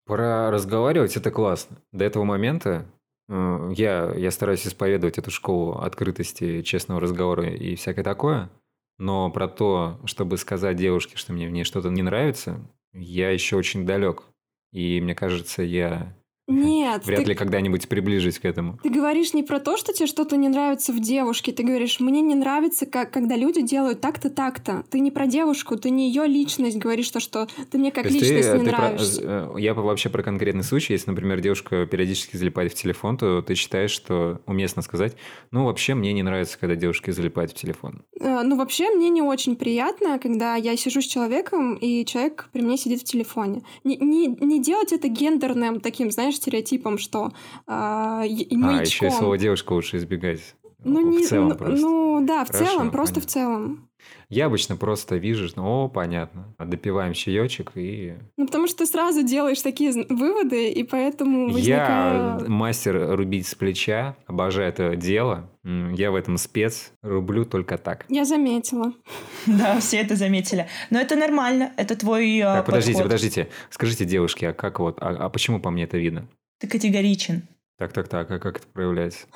A: Про разговаривать это классно. До этого момента я, я стараюсь исповедовать эту школу открытости, честного разговора и всякое такое. Но про то, чтобы сказать девушке, что мне в ней что-то не нравится, я еще очень далек. И мне кажется, я
C: нет.
A: Вряд ты... ли когда-нибудь приближусь к этому.
C: Ты говоришь не про то, что тебе что-то не нравится в девушке. Ты говоришь, мне не нравится, как, когда люди делают так-то, так-то. Ты не про девушку, ты не ее личность говоришь, то, что ты мне как личность ты, не ты нравишься.
A: Про... Э, я вообще про конкретный случай. Если, например, девушка периодически залипает в телефон, то ты считаешь, что уместно сказать, ну, вообще мне не нравится, когда девушки залипают в телефон.
C: А, ну, вообще мне не очень приятно, когда я сижу с человеком, и человек при мне сидит в телефоне. Не, не, не делать это гендерным таким, знаешь, знаешь, стереотипом, что э,
A: А, еще и слово девушка лучше избегать.
C: Ну, в не, целом ну, просто. ну да, в Хорошо, целом, просто понятно. в целом.
A: Я обычно просто вижу, ну, о, понятно. Допиваем чаечек и...
C: Ну, потому что ты сразу делаешь такие выводы, и поэтому
A: возникает... Я мастер рубить с плеча, обожаю это дело. Я в этом спец, рублю только так.
C: Я заметила.
B: Да, все это заметили. Но это нормально, это твой
A: Так, подождите, подождите. Скажите, девушки, а как вот, а, а почему по мне это видно?
B: Ты категоричен.
A: Так, так, так, а как это проявляется?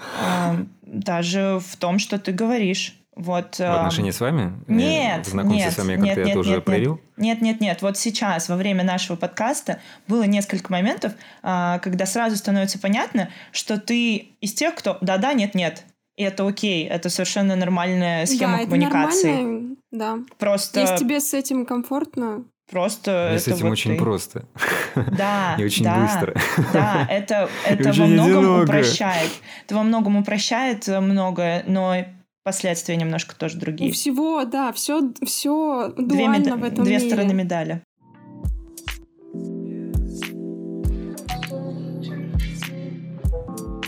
B: Даже в том, что ты говоришь. Вот,
A: в отношении с вами?
B: Нет,
A: Знакомься
B: нет,
A: с вами, как
B: нет,
A: ты
B: нет,
A: это уже
B: нет,
A: проявил?
B: Нет, нет, нет. Вот сейчас, во время нашего подкаста, было несколько моментов, а, когда сразу становится понятно, что ты из тех, кто да-да, нет-нет. И это окей, это совершенно нормальная схема
C: да,
B: коммуникации.
C: Это нормально, да.
B: Просто...
C: Если тебе с этим комфортно,
B: Просто
A: Мне с этим
B: вот
A: очень
B: ты.
A: просто.
B: Да,
A: И очень
B: да,
A: быстро.
B: Да, это, это во многом упрощает. Это во многом упрощает многое, но последствия немножко тоже другие.
C: У всего, да, все, все дуально две, в этом
B: Две
C: мире.
B: стороны медали.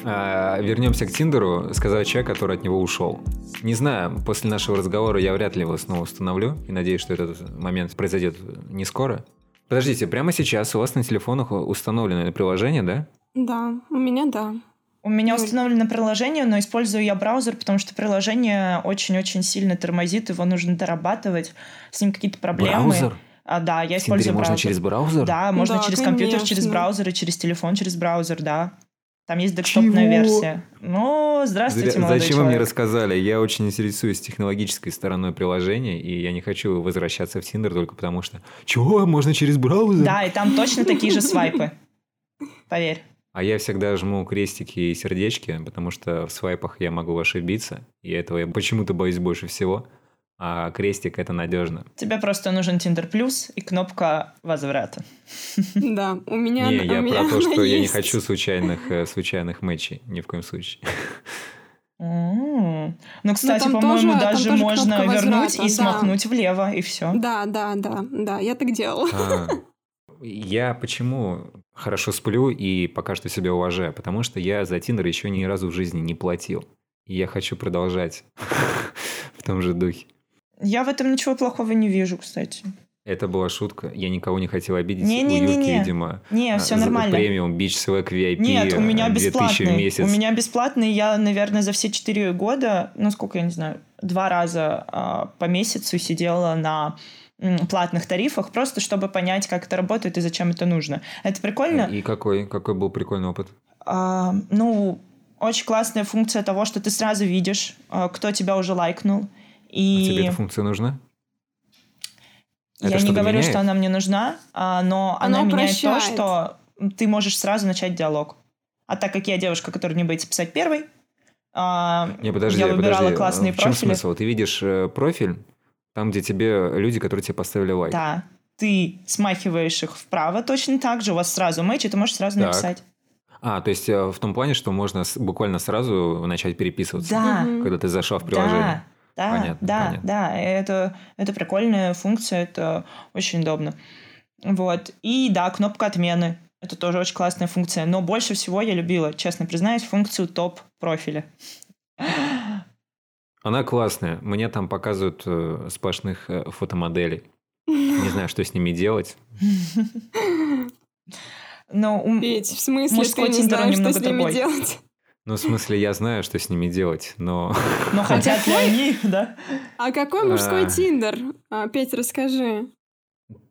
A: А, вернемся к Тиндеру, сказал человек, который от него ушел. Не знаю, после нашего разговора я вряд ли его снова установлю, и надеюсь, что этот момент произойдет не скоро. Подождите, прямо сейчас у вас на телефонах установлено это приложение, да?
C: Да, у меня да.
B: У меня установлено приложение, но использую я браузер, потому что приложение очень-очень сильно тормозит, его нужно дорабатывать, с ним какие-то проблемы.
A: Браузер?
B: А, да, я
A: В Тиндере
B: использую
A: можно
B: браузер.
A: через браузер?
B: Да, можно
C: Да,
B: через
C: конечно.
B: компьютер, через браузер, и через телефон, через браузер, да. Там есть десктопная
A: Чего?
B: версия. Ну, здравствуйте,
A: Зря-
B: молодой
A: Зачем вы мне
B: человек.
A: рассказали? Я очень интересуюсь технологической стороной приложения, и я не хочу возвращаться в Тиндер только потому что... Чего? Можно через браузер?
B: Да, и там точно такие же свайпы. Поверь.
A: А я всегда жму крестики и сердечки, потому что в свайпах я могу ошибиться, и этого я почему-то боюсь больше всего. А крестик это надежно.
B: Тебе просто нужен Tinder Плюс и кнопка возврата.
C: Да, у меня
A: Не, я про то, что я не хочу случайных, э, случайных матчей, ни в коем случае.
B: Ну, кстати, по-моему, даже можно вернуть и смахнуть влево, и все.
C: Да, да, да, да, я так делала.
A: А, Я почему хорошо сплю и пока что себя уважаю? Потому что я за Тиндер еще ни разу в жизни не платил. И я хочу продолжать в том же духе.
B: Я в этом ничего плохого не вижу, кстати.
A: Это была шутка. Я никого не хотел обидеть.
B: Не-не-не-не.
A: У Юрки, видимо,
B: Не,
A: а,
B: все нормально.
A: премиум Beach Swag VIP
B: Нет, у меня
A: 2000 в
B: бесплатный.
A: месяц.
B: У меня бесплатный. Я, наверное, за все четыре года, ну сколько, я не знаю, два раза а, по месяцу сидела на платных тарифах, просто чтобы понять, как это работает и зачем это нужно. Это прикольно.
A: И какой, какой был прикольный опыт?
B: А, ну, очень классная функция того, что ты сразу видишь, а, кто тебя уже лайкнул. И
A: А тебе эта функция нужна?
B: я
A: это
B: не
A: что-то
B: говорю,
A: меняет?
B: что она мне нужна, а, но
C: Она
B: она, меняет то, что ты можешь сразу начать диалог. А так как я девушка, которая не боится писать первой, а,
A: Не, подожди,
B: я выбирала
A: подожди.
B: классные
A: В чем
B: профили.
A: смысл? Ты видишь э, профиль, там, где тебе люди, которые тебе поставили лайк.
B: Да, ты смахиваешь их вправо точно так же, у вас сразу мэч, и ты можешь сразу
A: Так.
B: написать.
A: А, то есть э, в том плане, что можно буквально сразу начать переписываться,
B: Да,
A: когда ты зашел в приложение.
B: Да, да,
A: Понятно,
B: да,
A: понятно.
B: да. Это, это прикольная функция, это очень удобно. Вот. И да, кнопка отмены. Это тоже очень классная функция. Но больше всего я любила, честно признаюсь, функцию топ-профиля.
A: Она классная. Мне там показывают э, сплошных э, фотомоделей. Не знаю, что с ними делать.
B: Но у...
C: Петь, в смысле
B: Мужской
C: ты не
B: Тиндер
C: знаешь, что
B: немного
C: с ними
B: другой.
C: делать?
A: Ну, в смысле, я знаю, что с ними делать, но...
B: Но хотят ли они, да?
C: А какой мужской
A: А.
C: Тиндер? А, Петь, расскажи.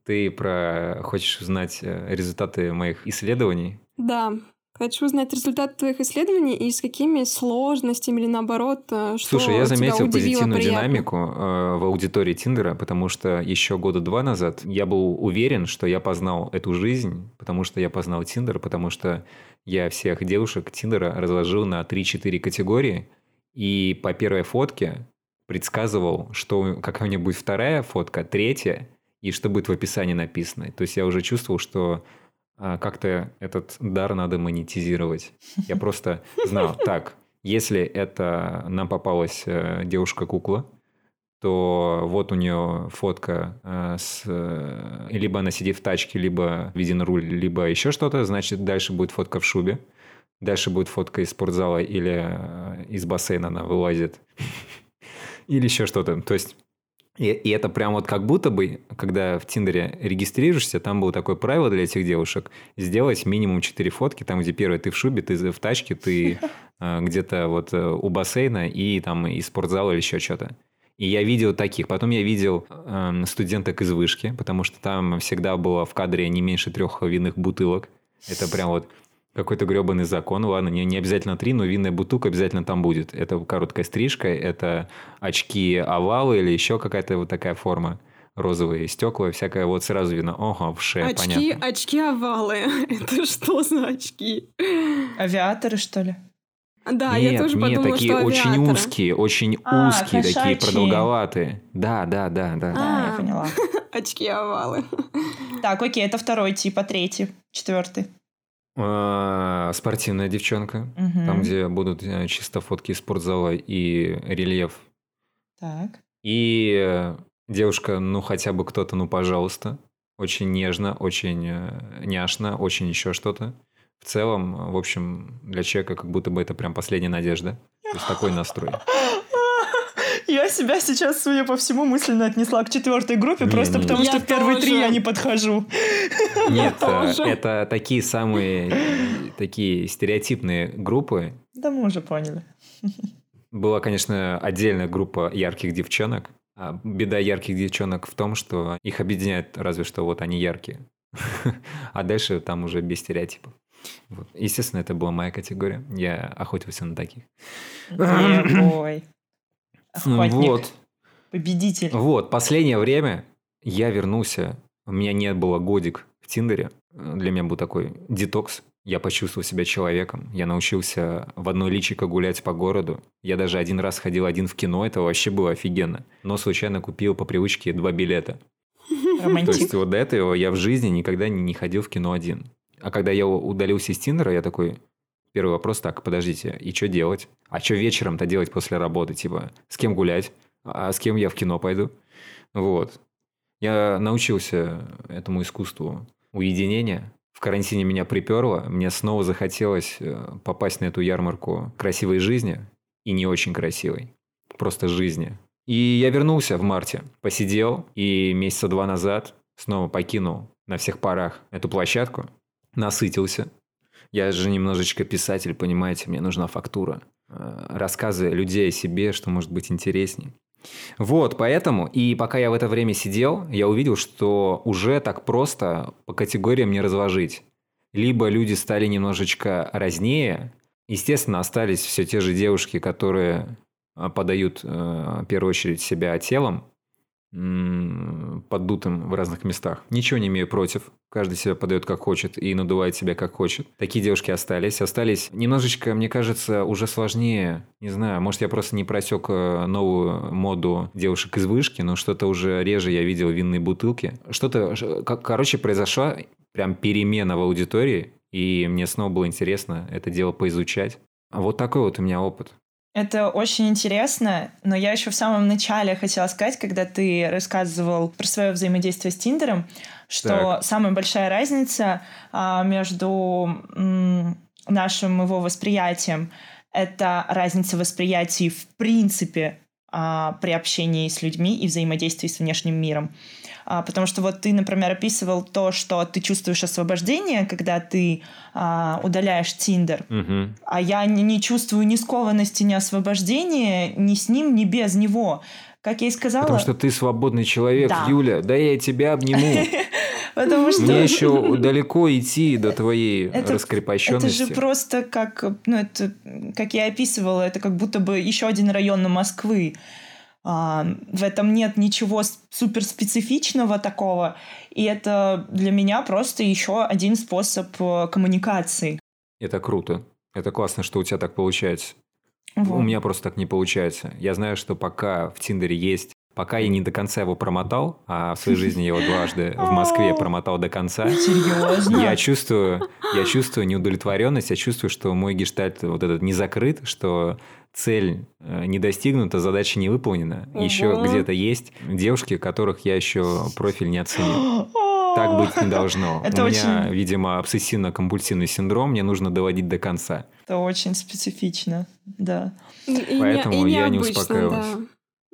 A: Ты про... хочешь узнать э, результаты моих исследований?
C: Да, хочу узнать результат твоих исследований и с какими сложностями или наоборот, э, что
A: Слушай, я заметил
C: удивило,
A: позитивную
C: приятно?
A: динамику э, в аудитории Тиндера, потому что еще года два назад я был уверен, что я познал эту жизнь, потому что я познал Тиндер, потому что я всех девушек Тиндера разложил на 3-4 категории, и по первой фотке предсказывал, что какая у меня будет вторая фотка, третья, и что будет в описании написано. То есть я уже чувствовал, что как-то этот дар надо монетизировать. Я просто знал, так, если это нам попалась э, девушка-кукла, то вот у нее фотка э, с... э, либо она сидит в тачке, либо виден руль, либо еще что-то, значит, дальше будет фотка в шубе. Дальше будет фотка из спортзала или из бассейна она вылазит. Или еще что-то. То есть и, и это прям вот как будто бы, когда в Тиндере регистрируешься, там было такое правило для этих девушек, сделать минимум 4 фотки, там, где первое ты в шубе, ты в тачке, ты э, где-то вот э, у бассейна и там из спортзала или еще что-то. И я видел таких. Потом я видел эм, студенток из вышки, потому что там всегда было в кадре не меньше трех винных бутылок. Это прям вот какой-то гребаный закон. Ладно, не, не обязательно три, но винная бутылка обязательно там будет. Это короткая стрижка, это очки овалы или еще какая-то вот такая форма. Розовые стекла, всякое вот сразу видно. Ого, в шее,
C: Очки,
A: понятно.
C: очки овалы. Это что за очки?
B: Авиаторы, что ли?
C: Да,
A: нет,
C: я тоже
A: нет,
C: подумала,
A: такие
C: что
A: очень
C: авиаторы.
A: узкие, очень
B: А,
A: узкие, такие
B: кошачьи.
A: продолговатые. Да, да, да, да.
B: Да, я
C: А.
B: поняла.
C: Очки овалы.
B: Так, окей, это второй тип, а третий, четвертый.
A: А, Спортивная девчонка.
B: Мгм.
A: Там, где будут э, чисто фотки из спортзала и рельеф.
B: Так.
A: И э, девушка, ну хотя бы кто-то, ну пожалуйста. Очень нежно, очень э, няшно, очень еще что-то. В целом, в общем, для человека как будто бы это прям последняя надежда. То есть такой настрой.
B: Я себя сейчас, судя по всему, мысленно отнесла к четвертой группе,
A: Не,
B: просто
A: не.
B: потому что в первые три я не подхожу.
A: Нет, это такие самые такие стереотипные группы.
B: Да мы уже поняли.
A: Была, конечно, отдельная группа ярких девчонок. А беда ярких девчонок в том, что их объединяет разве что вот они яркие. А дальше там уже без стереотипов. Вот. Естественно, это была моя категория. Я охотился на таких.
B: Ой. Охотник.
A: Вот.
B: Победитель.
A: Вот, последнее время я вернулся. У меня не было годик в Тиндере. Для меня был такой детокс. Я почувствовал себя человеком. Я научился в одной личико гулять по городу. Я даже один раз ходил один в кино. Это вообще было офигенно. Но случайно купил по привычке два билета. То
B: Романтик.
A: есть вот до этого я в жизни никогда не ходил в кино один. А когда я удалился из Тиндера, я такой... Первый вопрос, так, подождите, и что делать? А что вечером-то делать после работы? Типа, с кем гулять? А с кем я в кино пойду? Вот. Я научился этому искусству уединения. В карантине меня приперло. Мне снова захотелось э, попасть на эту ярмарку красивой жизни и не очень красивой. Просто жизни. И я вернулся в марте. Посидел и месяца два назад снова покинул на всех парах эту площадку. Насытился. Я же немножечко писатель, понимаете, мне нужна фактура. Э, Рассказы людей о себе, что может быть интереснее. Вот, поэтому, и пока я в это время сидел, я увидел, что уже так просто по категориям не разложить. Либо люди стали немножечко разнее, естественно, остались все те же девушки, которые а, подают э, в первую очередь себя телом, поддутым в разных местах. Ничего не имею против. Каждый себя подает как хочет и надувает себя как хочет. Такие девушки остались. Остались немножечко, мне кажется, уже сложнее. Не знаю, может, я просто не просек э, новую моду девушек из вышки, но что-то уже реже я видел винные бутылки. Что-то, короче, произошла прям перемена в аудитории, и мне снова было интересно это дело поизучать. Вот такой вот у меня опыт.
B: Это очень интересно, но я еще в самом начале хотела сказать, когда ты рассказывал про свое взаимодействие с Тиндером, что
A: Так.
B: самая большая разница а, между м, нашим его восприятием это разница восприятий в принципе а, при общении с людьми и взаимодействии с внешним миром. А, потому что вот ты, например, описывал то, что ты чувствуешь освобождение, когда ты а, удаляешь Тиндер,
A: Мгм.
B: а я не, не чувствую ни скованности, ни освобождения ни с ним, ни без него. Как я и сказала,
A: Потому что ты свободный человек,
B: Да.
A: Юля. Да я тебя обниму.
B: потому что
A: Мне еще далеко идти до твоей
B: Это- это
A: раскрепощенности.
B: же просто как, ну это, как я описывала, это как будто бы еще один район Москвы. А, в этом нет ничего суперспецифичного такого, и это для меня просто еще один способ э, коммуникации.
A: Это круто. Это классно, что у тебя так получается.
B: Вот.
A: У меня просто так не получается. Я знаю, что пока в Тиндере есть, пока я не до конца его промотал, а в своей жизни я его дважды в Москве промотал до конца,
B: Серьезно?
A: я чувствую, я чувствую неудовлетворенность, я чувствую, что мой гештальт вот этот не закрыт, что цель э, не достигнута, задача не выполнена. Еще
B: Ого.
A: где-то есть девушки, которых я еще профиль не оценил. Так быть не должно.
B: Это
A: У меня,
B: очень-
A: видимо, обсессивно-компульсивный синдром, мне нужно доводить до конца.
B: Это очень специфично, да.
C: И не-
A: Поэтому
C: и
A: я не успокаиваюсь.
C: да.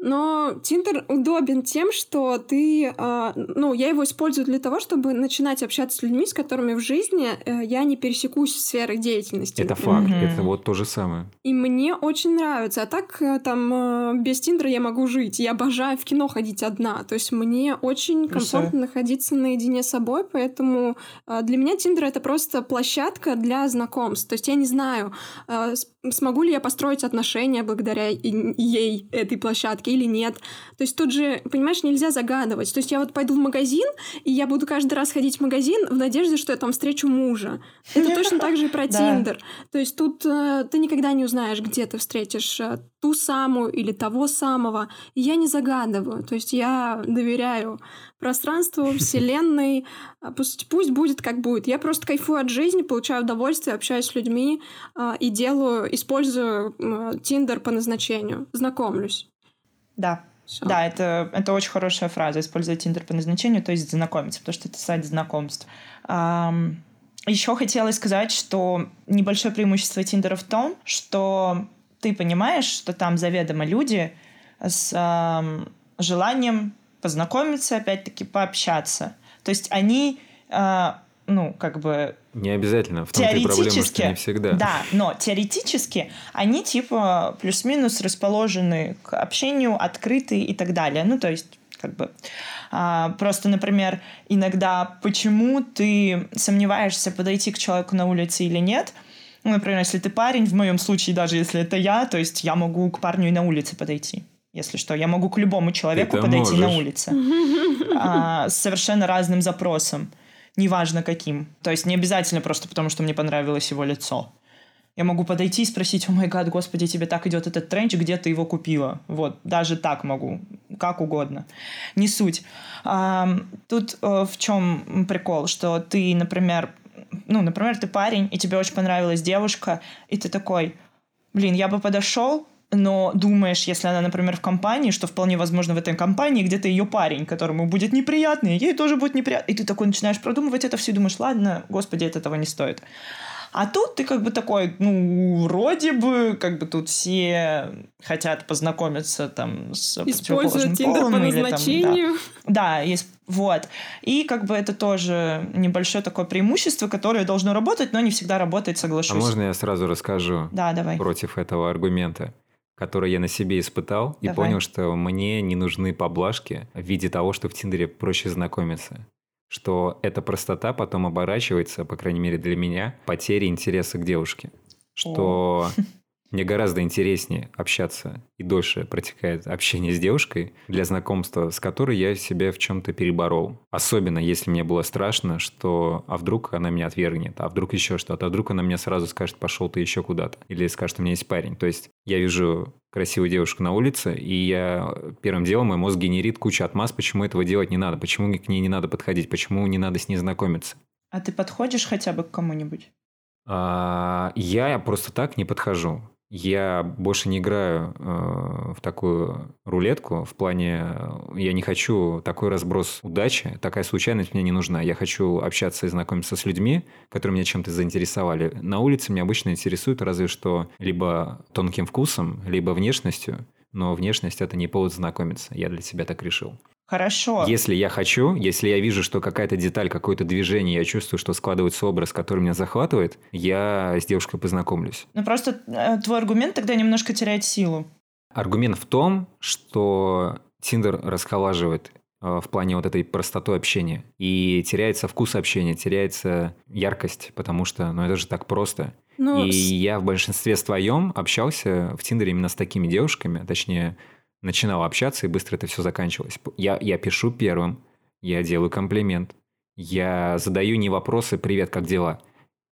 C: Но Тиндер удобен тем, что ты, а, ну, я его использую для того, чтобы начинать общаться с людьми, с которыми в жизни э, я не пересекусь в сферах деятельности.
A: Это
C: например.
A: факт,
B: Мгм.
A: это вот то же самое.
C: И мне очень нравится. А так, э, там, э, без Тиндера я могу жить. Я обожаю в кино ходить одна. То есть мне очень комфортно находиться наедине с собой, поэтому э, для меня Тиндер — это просто площадка для знакомств. То есть я не знаю, э, смогу ли я построить отношения благодаря ей, этой площадке, или нет. То есть тут же, понимаешь, нельзя загадывать. То есть я вот пойду в магазин, и я буду каждый раз ходить в магазин в надежде, что я там встречу мужа. Это точно так же и про. Тиндер. То есть тут э, ты никогда не узнаешь, где ты встретишь э, ту самую или того самого. И я не загадываю. То есть я доверяю пространству, вселенной. А Пусть, пусть будет как будет. Я просто кайфую от жизни, получаю удовольствие, общаюсь с людьми э, и делаю, использую Тиндер по назначению. Знакомлюсь.
B: Да,
C: Всё.
B: да, это, это очень хорошая фраза, использовать Тиндер по назначению, то есть знакомиться, потому что это сайт знакомств. еще хотелось сказать, что небольшое преимущество Тиндера в том, что ты понимаешь, что там заведомо люди с ам, желанием познакомиться, опять-таки пообщаться. То есть они, а, ну, как бы
A: Не обязательно. В том-то и проблема, что
B: Теоретически,
A: не всегда.
B: Да, но теоретически они типа плюс-минус расположены к общению, открыты и так далее. Ну, то есть как бы а, просто, например, иногда почему ты сомневаешься подойти к человеку на улице или нет. Ну, например, если ты парень, в моем случае, даже если это я, то есть я могу к парню и на улице подойти. Если что, я могу к любому человеку подойти на
A: можешь.
B: улице а, с совершенно разным запросом, неважно каким. То есть не обязательно просто потому, что мне понравилось его лицо. Я могу подойти и спросить, о май гад, господи, тебе так идет этот тренч, где ты его купила? Вот, даже так могу, как угодно. Не суть. А, тут э, в чем прикол, что ты, например, ну, например, ты парень, и тебе очень понравилась девушка, и ты такой, блин, я бы подошел, но думаешь, если она, например, в компании, что вполне возможно в этой компании где-то ее парень, которому будет неприятно, и ей тоже будет неприятно. И ты такой начинаешь продумывать это все и думаешь, ладно, господи, это этого не стоит. А тут ты как бы такой, ну, вроде бы, как бы тут все хотят познакомиться там с противоположным
C: Используют Тиндер по
B: или там, да.
C: назначению.
B: Да, вот. И как бы это тоже небольшое такое преимущество, которое должно работать, но не всегда работает,
A: А
B: соглашусь.
A: можно я сразу расскажу
B: Да, давай.
A: против этого аргумента, который я на себе испытал и
B: Давай.
A: понял, что мне не нужны поблажки в виде того, что в Тиндере проще знакомиться. Что эта простота потом оборачивается, по крайней мере для меня, потерей интереса к девушке. Что мне гораздо интереснее общаться и дольше протекает общение с девушкой, для знакомства с которой я себя в чем-то переборол. Особенно, если мне было страшно, что а вдруг она меня отвергнет, а вдруг еще что-то, а вдруг она мне сразу скажет, пошел ты еще куда-то, или скажет, у меня есть парень. То есть я вижу красивую девушку на улице, и я первым делом мой мозг генерит кучу отмаз, почему этого делать не надо, почему к ней не надо подходить, почему не надо с ней знакомиться.
B: А ты подходишь хотя бы к кому-нибудь?
A: А, я просто так не подхожу. Я больше не играю э, в такую рулетку, в плане э, я не хочу такой разброс удачи, такая случайность мне не нужна. Я хочу общаться и знакомиться с людьми, которые меня чем-то заинтересовали. На улице меня обычно интересует разве что либо тонким вкусом, либо внешностью, но внешность это не повод знакомиться. Я для себя так решил.
B: Хорошо.
A: Если я хочу, если я вижу, что какая-то деталь, какое-то движение, я чувствую, что складывается образ, который меня захватывает, я с девушкой познакомлюсь.
B: Ну просто э, твой аргумент тогда немножко теряет силу.
A: Аргумент в том, что Тиндер расхолаживает э, в плане вот этой простоты общения. И теряется вкус общения, теряется яркость, потому что, ну, это же так просто.
C: Ну,
A: и
C: с-
A: я в большинстве своем общался в Тиндере именно с такими девушками, точнее, начинал общаться, и быстро это все заканчивалось. Я, я пишу первым, я делаю комплимент, я задаю не вопросы «Привет, как дела?».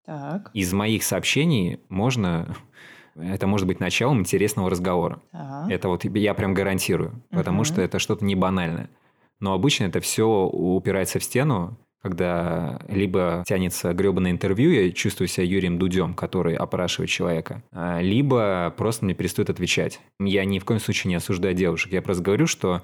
B: Так,
A: Из моих сообщений можно... Это может быть началом интересного разговора.
B: так.
A: Это вот я прям гарантирую, потому
B: Мгм.
A: что это что-то не банальное. Но обычно это все упирается в стену, когда либо тянется гребаное интервью, я чувствую себя Юрием Дудем, который опрашивает человека, а, либо просто мне перестают отвечать. Я ни в коем случае не осуждаю девушек. Я просто говорю, что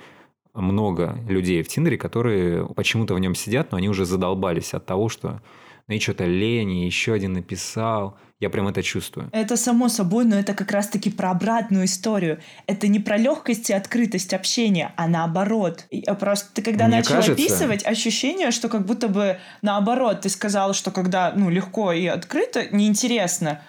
A: много людей в Тиндере, которые почему-то в нем сидят, но они уже задолбались от того, что ну и что-то лень, и еще один написал. Я прям это чувствую.
B: Это само собой, но это как раз-таки про обратную историю. Это не про легкость и открытость общения, а наоборот. И, а Просто ты когда
A: Мне
B: начал
A: кажется-
B: описывать, ощущение, что как будто бы наоборот, ты сказал, что когда ну, легко и открыто, неинтересно.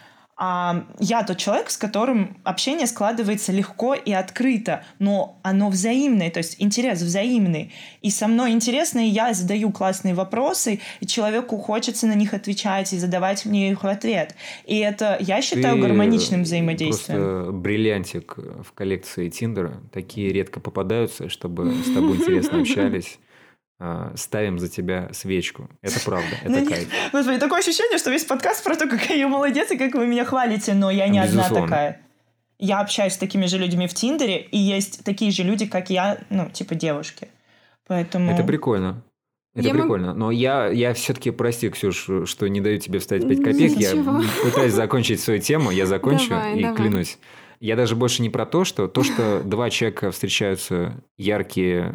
B: А я тот человек, с которым общение складывается легко и открыто, но оно взаимное, то есть интерес взаимный. И со мной интересно, и я задаю классные вопросы, и человеку хочется на них отвечать и задавать мне их в ответ. И это, я считаю,
A: Ты
B: гармоничным взаимодействием.
A: Просто бриллиантик в коллекции Тиндера. Такие редко попадаются, чтобы с тобой интересно общались. А, Ставим за тебя свечку. Это правда,
B: Ну,
A: это
B: нет.
A: кайф.
B: Господи, такое ощущение, что весь подкаст про то, какая я молодец и как вы меня хвалите, но я не одна
A: Безусловно.
B: такая. Я общаюсь с такими же людьми в Тиндере, и есть такие же люди, как я, ну, типа девушки. Поэтому...
A: Это прикольно. Это
C: Я
A: прикольно. Но я, я все-таки, прости, Ксюш, что не даю тебе вставить 5 копеек. Я
C: Ничего.
A: пытаюсь закончить свою тему, я закончу
C: Давай,
A: и
C: давай.
A: клянусь. Я даже больше не про то, что то, что два человека встречаются яркие,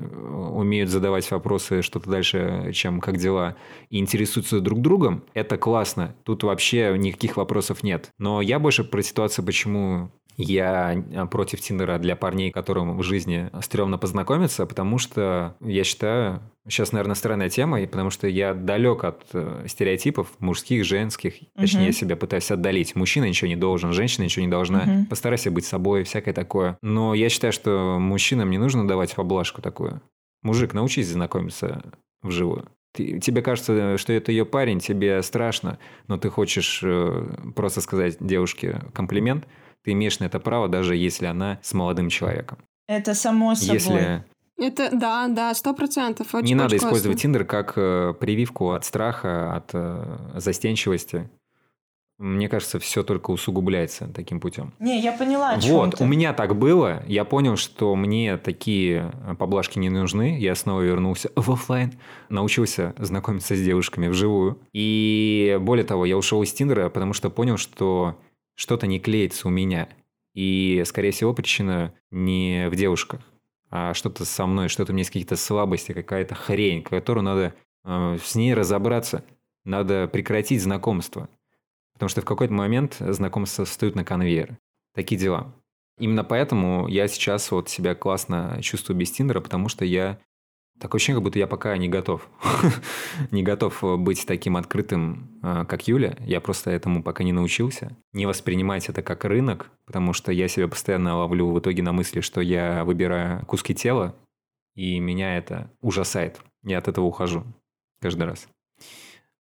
A: умеют задавать вопросы что-то дальше, чем как дела, и интересуются друг другом, это классно. Тут вообще никаких вопросов нет. Но я больше про ситуацию, почему я э, против Тиндера для парней, которым в жизни стрёмно познакомиться, потому что я считаю, сейчас, наверное, странная тема, и потому что я далек от э, стереотипов мужских, женских. Точнее,
B: Мгм.
A: я себя пытаюсь отдалить. Мужчина ничего не должен, женщина ничего не должна.
B: Мгм.
A: Постарайся быть собой, всякое такое. Но я считаю, что мужчинам не нужно давать поблажку такую. Мужик, научись знакомиться вживую. Тебе кажется, что это ее парень, тебе страшно, но ты хочешь э, просто сказать девушке комплимент, ты имеешь на это право, даже если она с молодым человеком.
B: Это само собой.
A: Если
C: Это, да, да, сто процентов. Очень,
A: не надо
C: очень
A: использовать. Тиндер как э, прививку от страха, от э, застенчивости. Мне кажется, все только усугубляется таким путем.
B: Не, я поняла, о чем
A: Вот,
B: ты.
A: у меня так было. Я понял, что мне такие э, поблажки не нужны. Я снова вернулся в офлайн, научился знакомиться с девушками вживую. И более того, я ушел из Тиндера, потому что понял, что что-то не клеится у меня. И, скорее всего, причина не в девушках, а что-то со мной, что-то у меня есть какие-то слабости, какая-то хрень, которую надо э, с ней разобраться. Надо прекратить знакомство. Потому что в какой-то момент знакомства встают на конвейер. Такие дела. Именно поэтому я сейчас вот себя классно чувствую без Тиндера, потому что я... Такое ощущение, как будто я пока не готов. не готов быть таким открытым, э, как Юля. Я просто этому пока не научился. Не воспринимать это как рынок, потому что я себя постоянно ловлю в итоге на мысли, что я выбираю куски тела, и меня это ужасает. Я от этого ухожу каждый раз.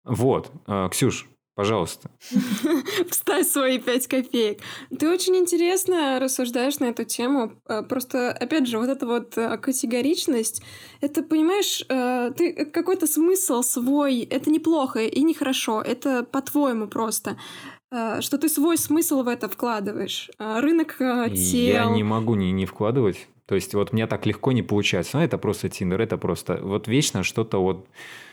A: Вот, Э, Ксюш, пожалуйста,
C: Вставь свои пять копеек. Ты очень интересно рассуждаешь на эту тему. Э, Просто, опять же, вот эта вот э, категоричность, это, понимаешь, э, ты какой-то смысл свой, это неплохо и нехорошо, это по-твоему просто. Что ты свой смысл в это вкладываешь. Рынок э,
A: Я
C: тел.
A: не могу не, не вкладывать. То есть вот мне так легко не получается. Ну, это просто Тиндер, это просто... Вот вечно что-то вот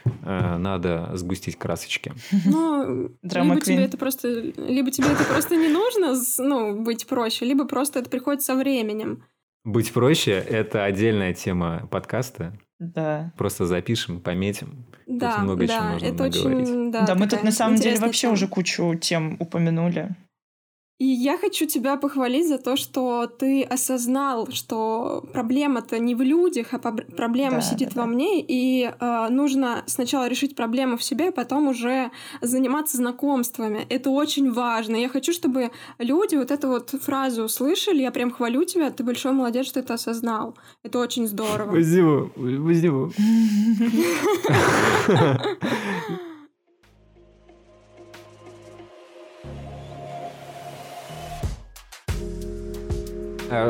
A: э, надо сгустить красочки.
C: Ну, либо тебе это просто, либо тебе это просто не нужно, ну, быть проще, либо просто это приходит со временем.
A: Быть проще – это отдельная тема подкаста.
B: Да.
A: Просто запишем, пометим.
C: Да,
A: много чего
C: да,
A: можно
C: это очень, да.
B: Да, мы тут на самом деле вообще
C: тема.
B: уже кучу тем упомянули.
C: И я хочу тебя похвалить за то, что ты осознал, что проблема-то не в людях, а проблема да, сидит да, во да. мне, и э, нужно сначала решить проблему в себе, а потом уже заниматься знакомствами. Это очень важно. Я хочу, чтобы люди вот эту вот фразу услышали. Я прям хвалю тебя, ты большой молодец, что ты осознал. Это очень здорово.
A: Спасибо, спасибо.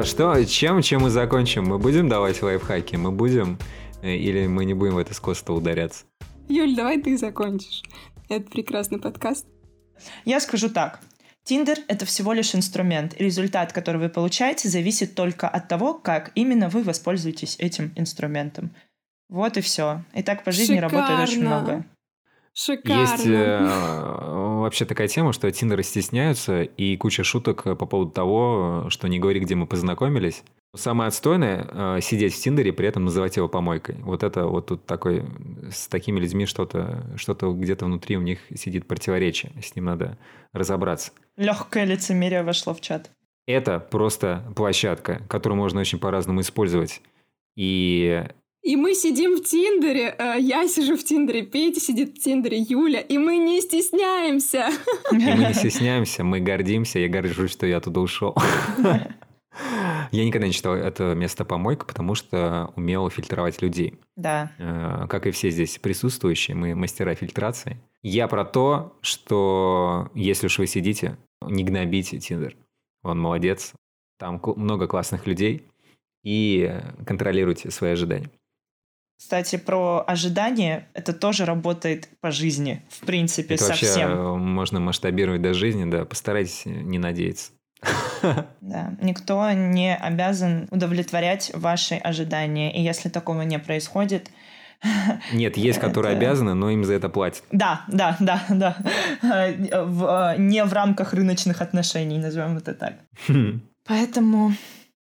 A: что, чем, чем мы закончим? Мы будем давать лайфхаки? Мы будем? Э, или мы не будем в это скосто ударяться?
C: Юль, давай ты закончишь. Это прекрасный подкаст.
B: Я скажу так. Тиндер — это всего лишь инструмент. результат, который вы получаете, зависит только от того, как именно вы воспользуетесь этим инструментом. Вот и все. И так по жизни Шикарно. работает очень много.
C: Шикарно.
A: Есть э, вообще такая тема, что Тиндеры стесняются, и куча шуток по поводу того, что не говори, где мы познакомились. Самое отстойное э, сидеть в Тиндере, при этом называть его помойкой. Вот это вот тут такой, с такими людьми что-то что где-то внутри у них сидит противоречие. С ним надо разобраться.
B: Легкое лицемерие вошло в чат.
A: Это просто площадка, которую можно очень по-разному использовать. И
C: и мы сидим в Тиндере, э, я сижу в Тиндере, Петя сидит в Тиндере, Юля, и мы не стесняемся.
A: И мы не стесняемся, мы гордимся, я горжусь, что я туда ушел. Я никогда не читал это место помойка, потому что умел фильтровать людей.
B: Да.
A: Э, как и все здесь присутствующие, мы мастера фильтрации. Я про то, что если уж вы сидите, не гнобите Тиндер. Он молодец. Там много классных людей. И контролируйте свои ожидания.
B: Кстати, про ожидания, это тоже работает по жизни, в принципе, это совсем.
A: Вообще можно масштабировать до жизни, да, постарайтесь не надеяться.
B: Да, никто не обязан удовлетворять ваши ожидания, и если такого не происходит,
A: нет, есть, которые это... обязаны, но им за это платят.
B: Да, да, да, да. В, не в рамках рыночных отношений, назовем это так. Поэтому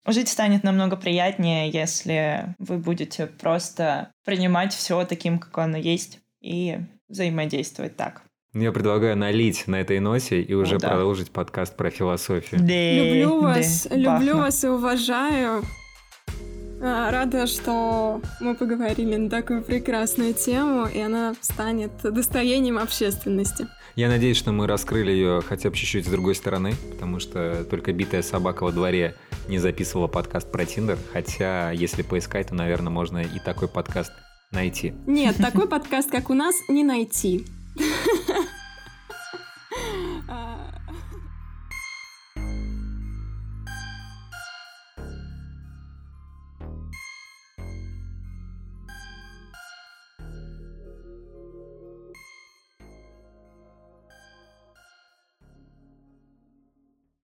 B: Жить станет намного приятнее, если вы будете просто принимать все таким, как оно есть, и взаимодействовать так.
A: Я предлагаю налить на этой ноте и уже да. продолжить подкаст про философию. Да,
C: люблю вас, да, люблю вас и уважаю. А, рада, что мы поговорили на такую прекрасную тему, и она станет достоянием общественности.
A: Я надеюсь, что мы раскрыли ее хотя бы чуть-чуть с другой стороны, потому что только битая собака во дворе не записывала подкаст про Тиндер, хотя если поискать, то, наверное, можно и такой подкаст найти.
C: Нет, такой подкаст, как у нас, не найти.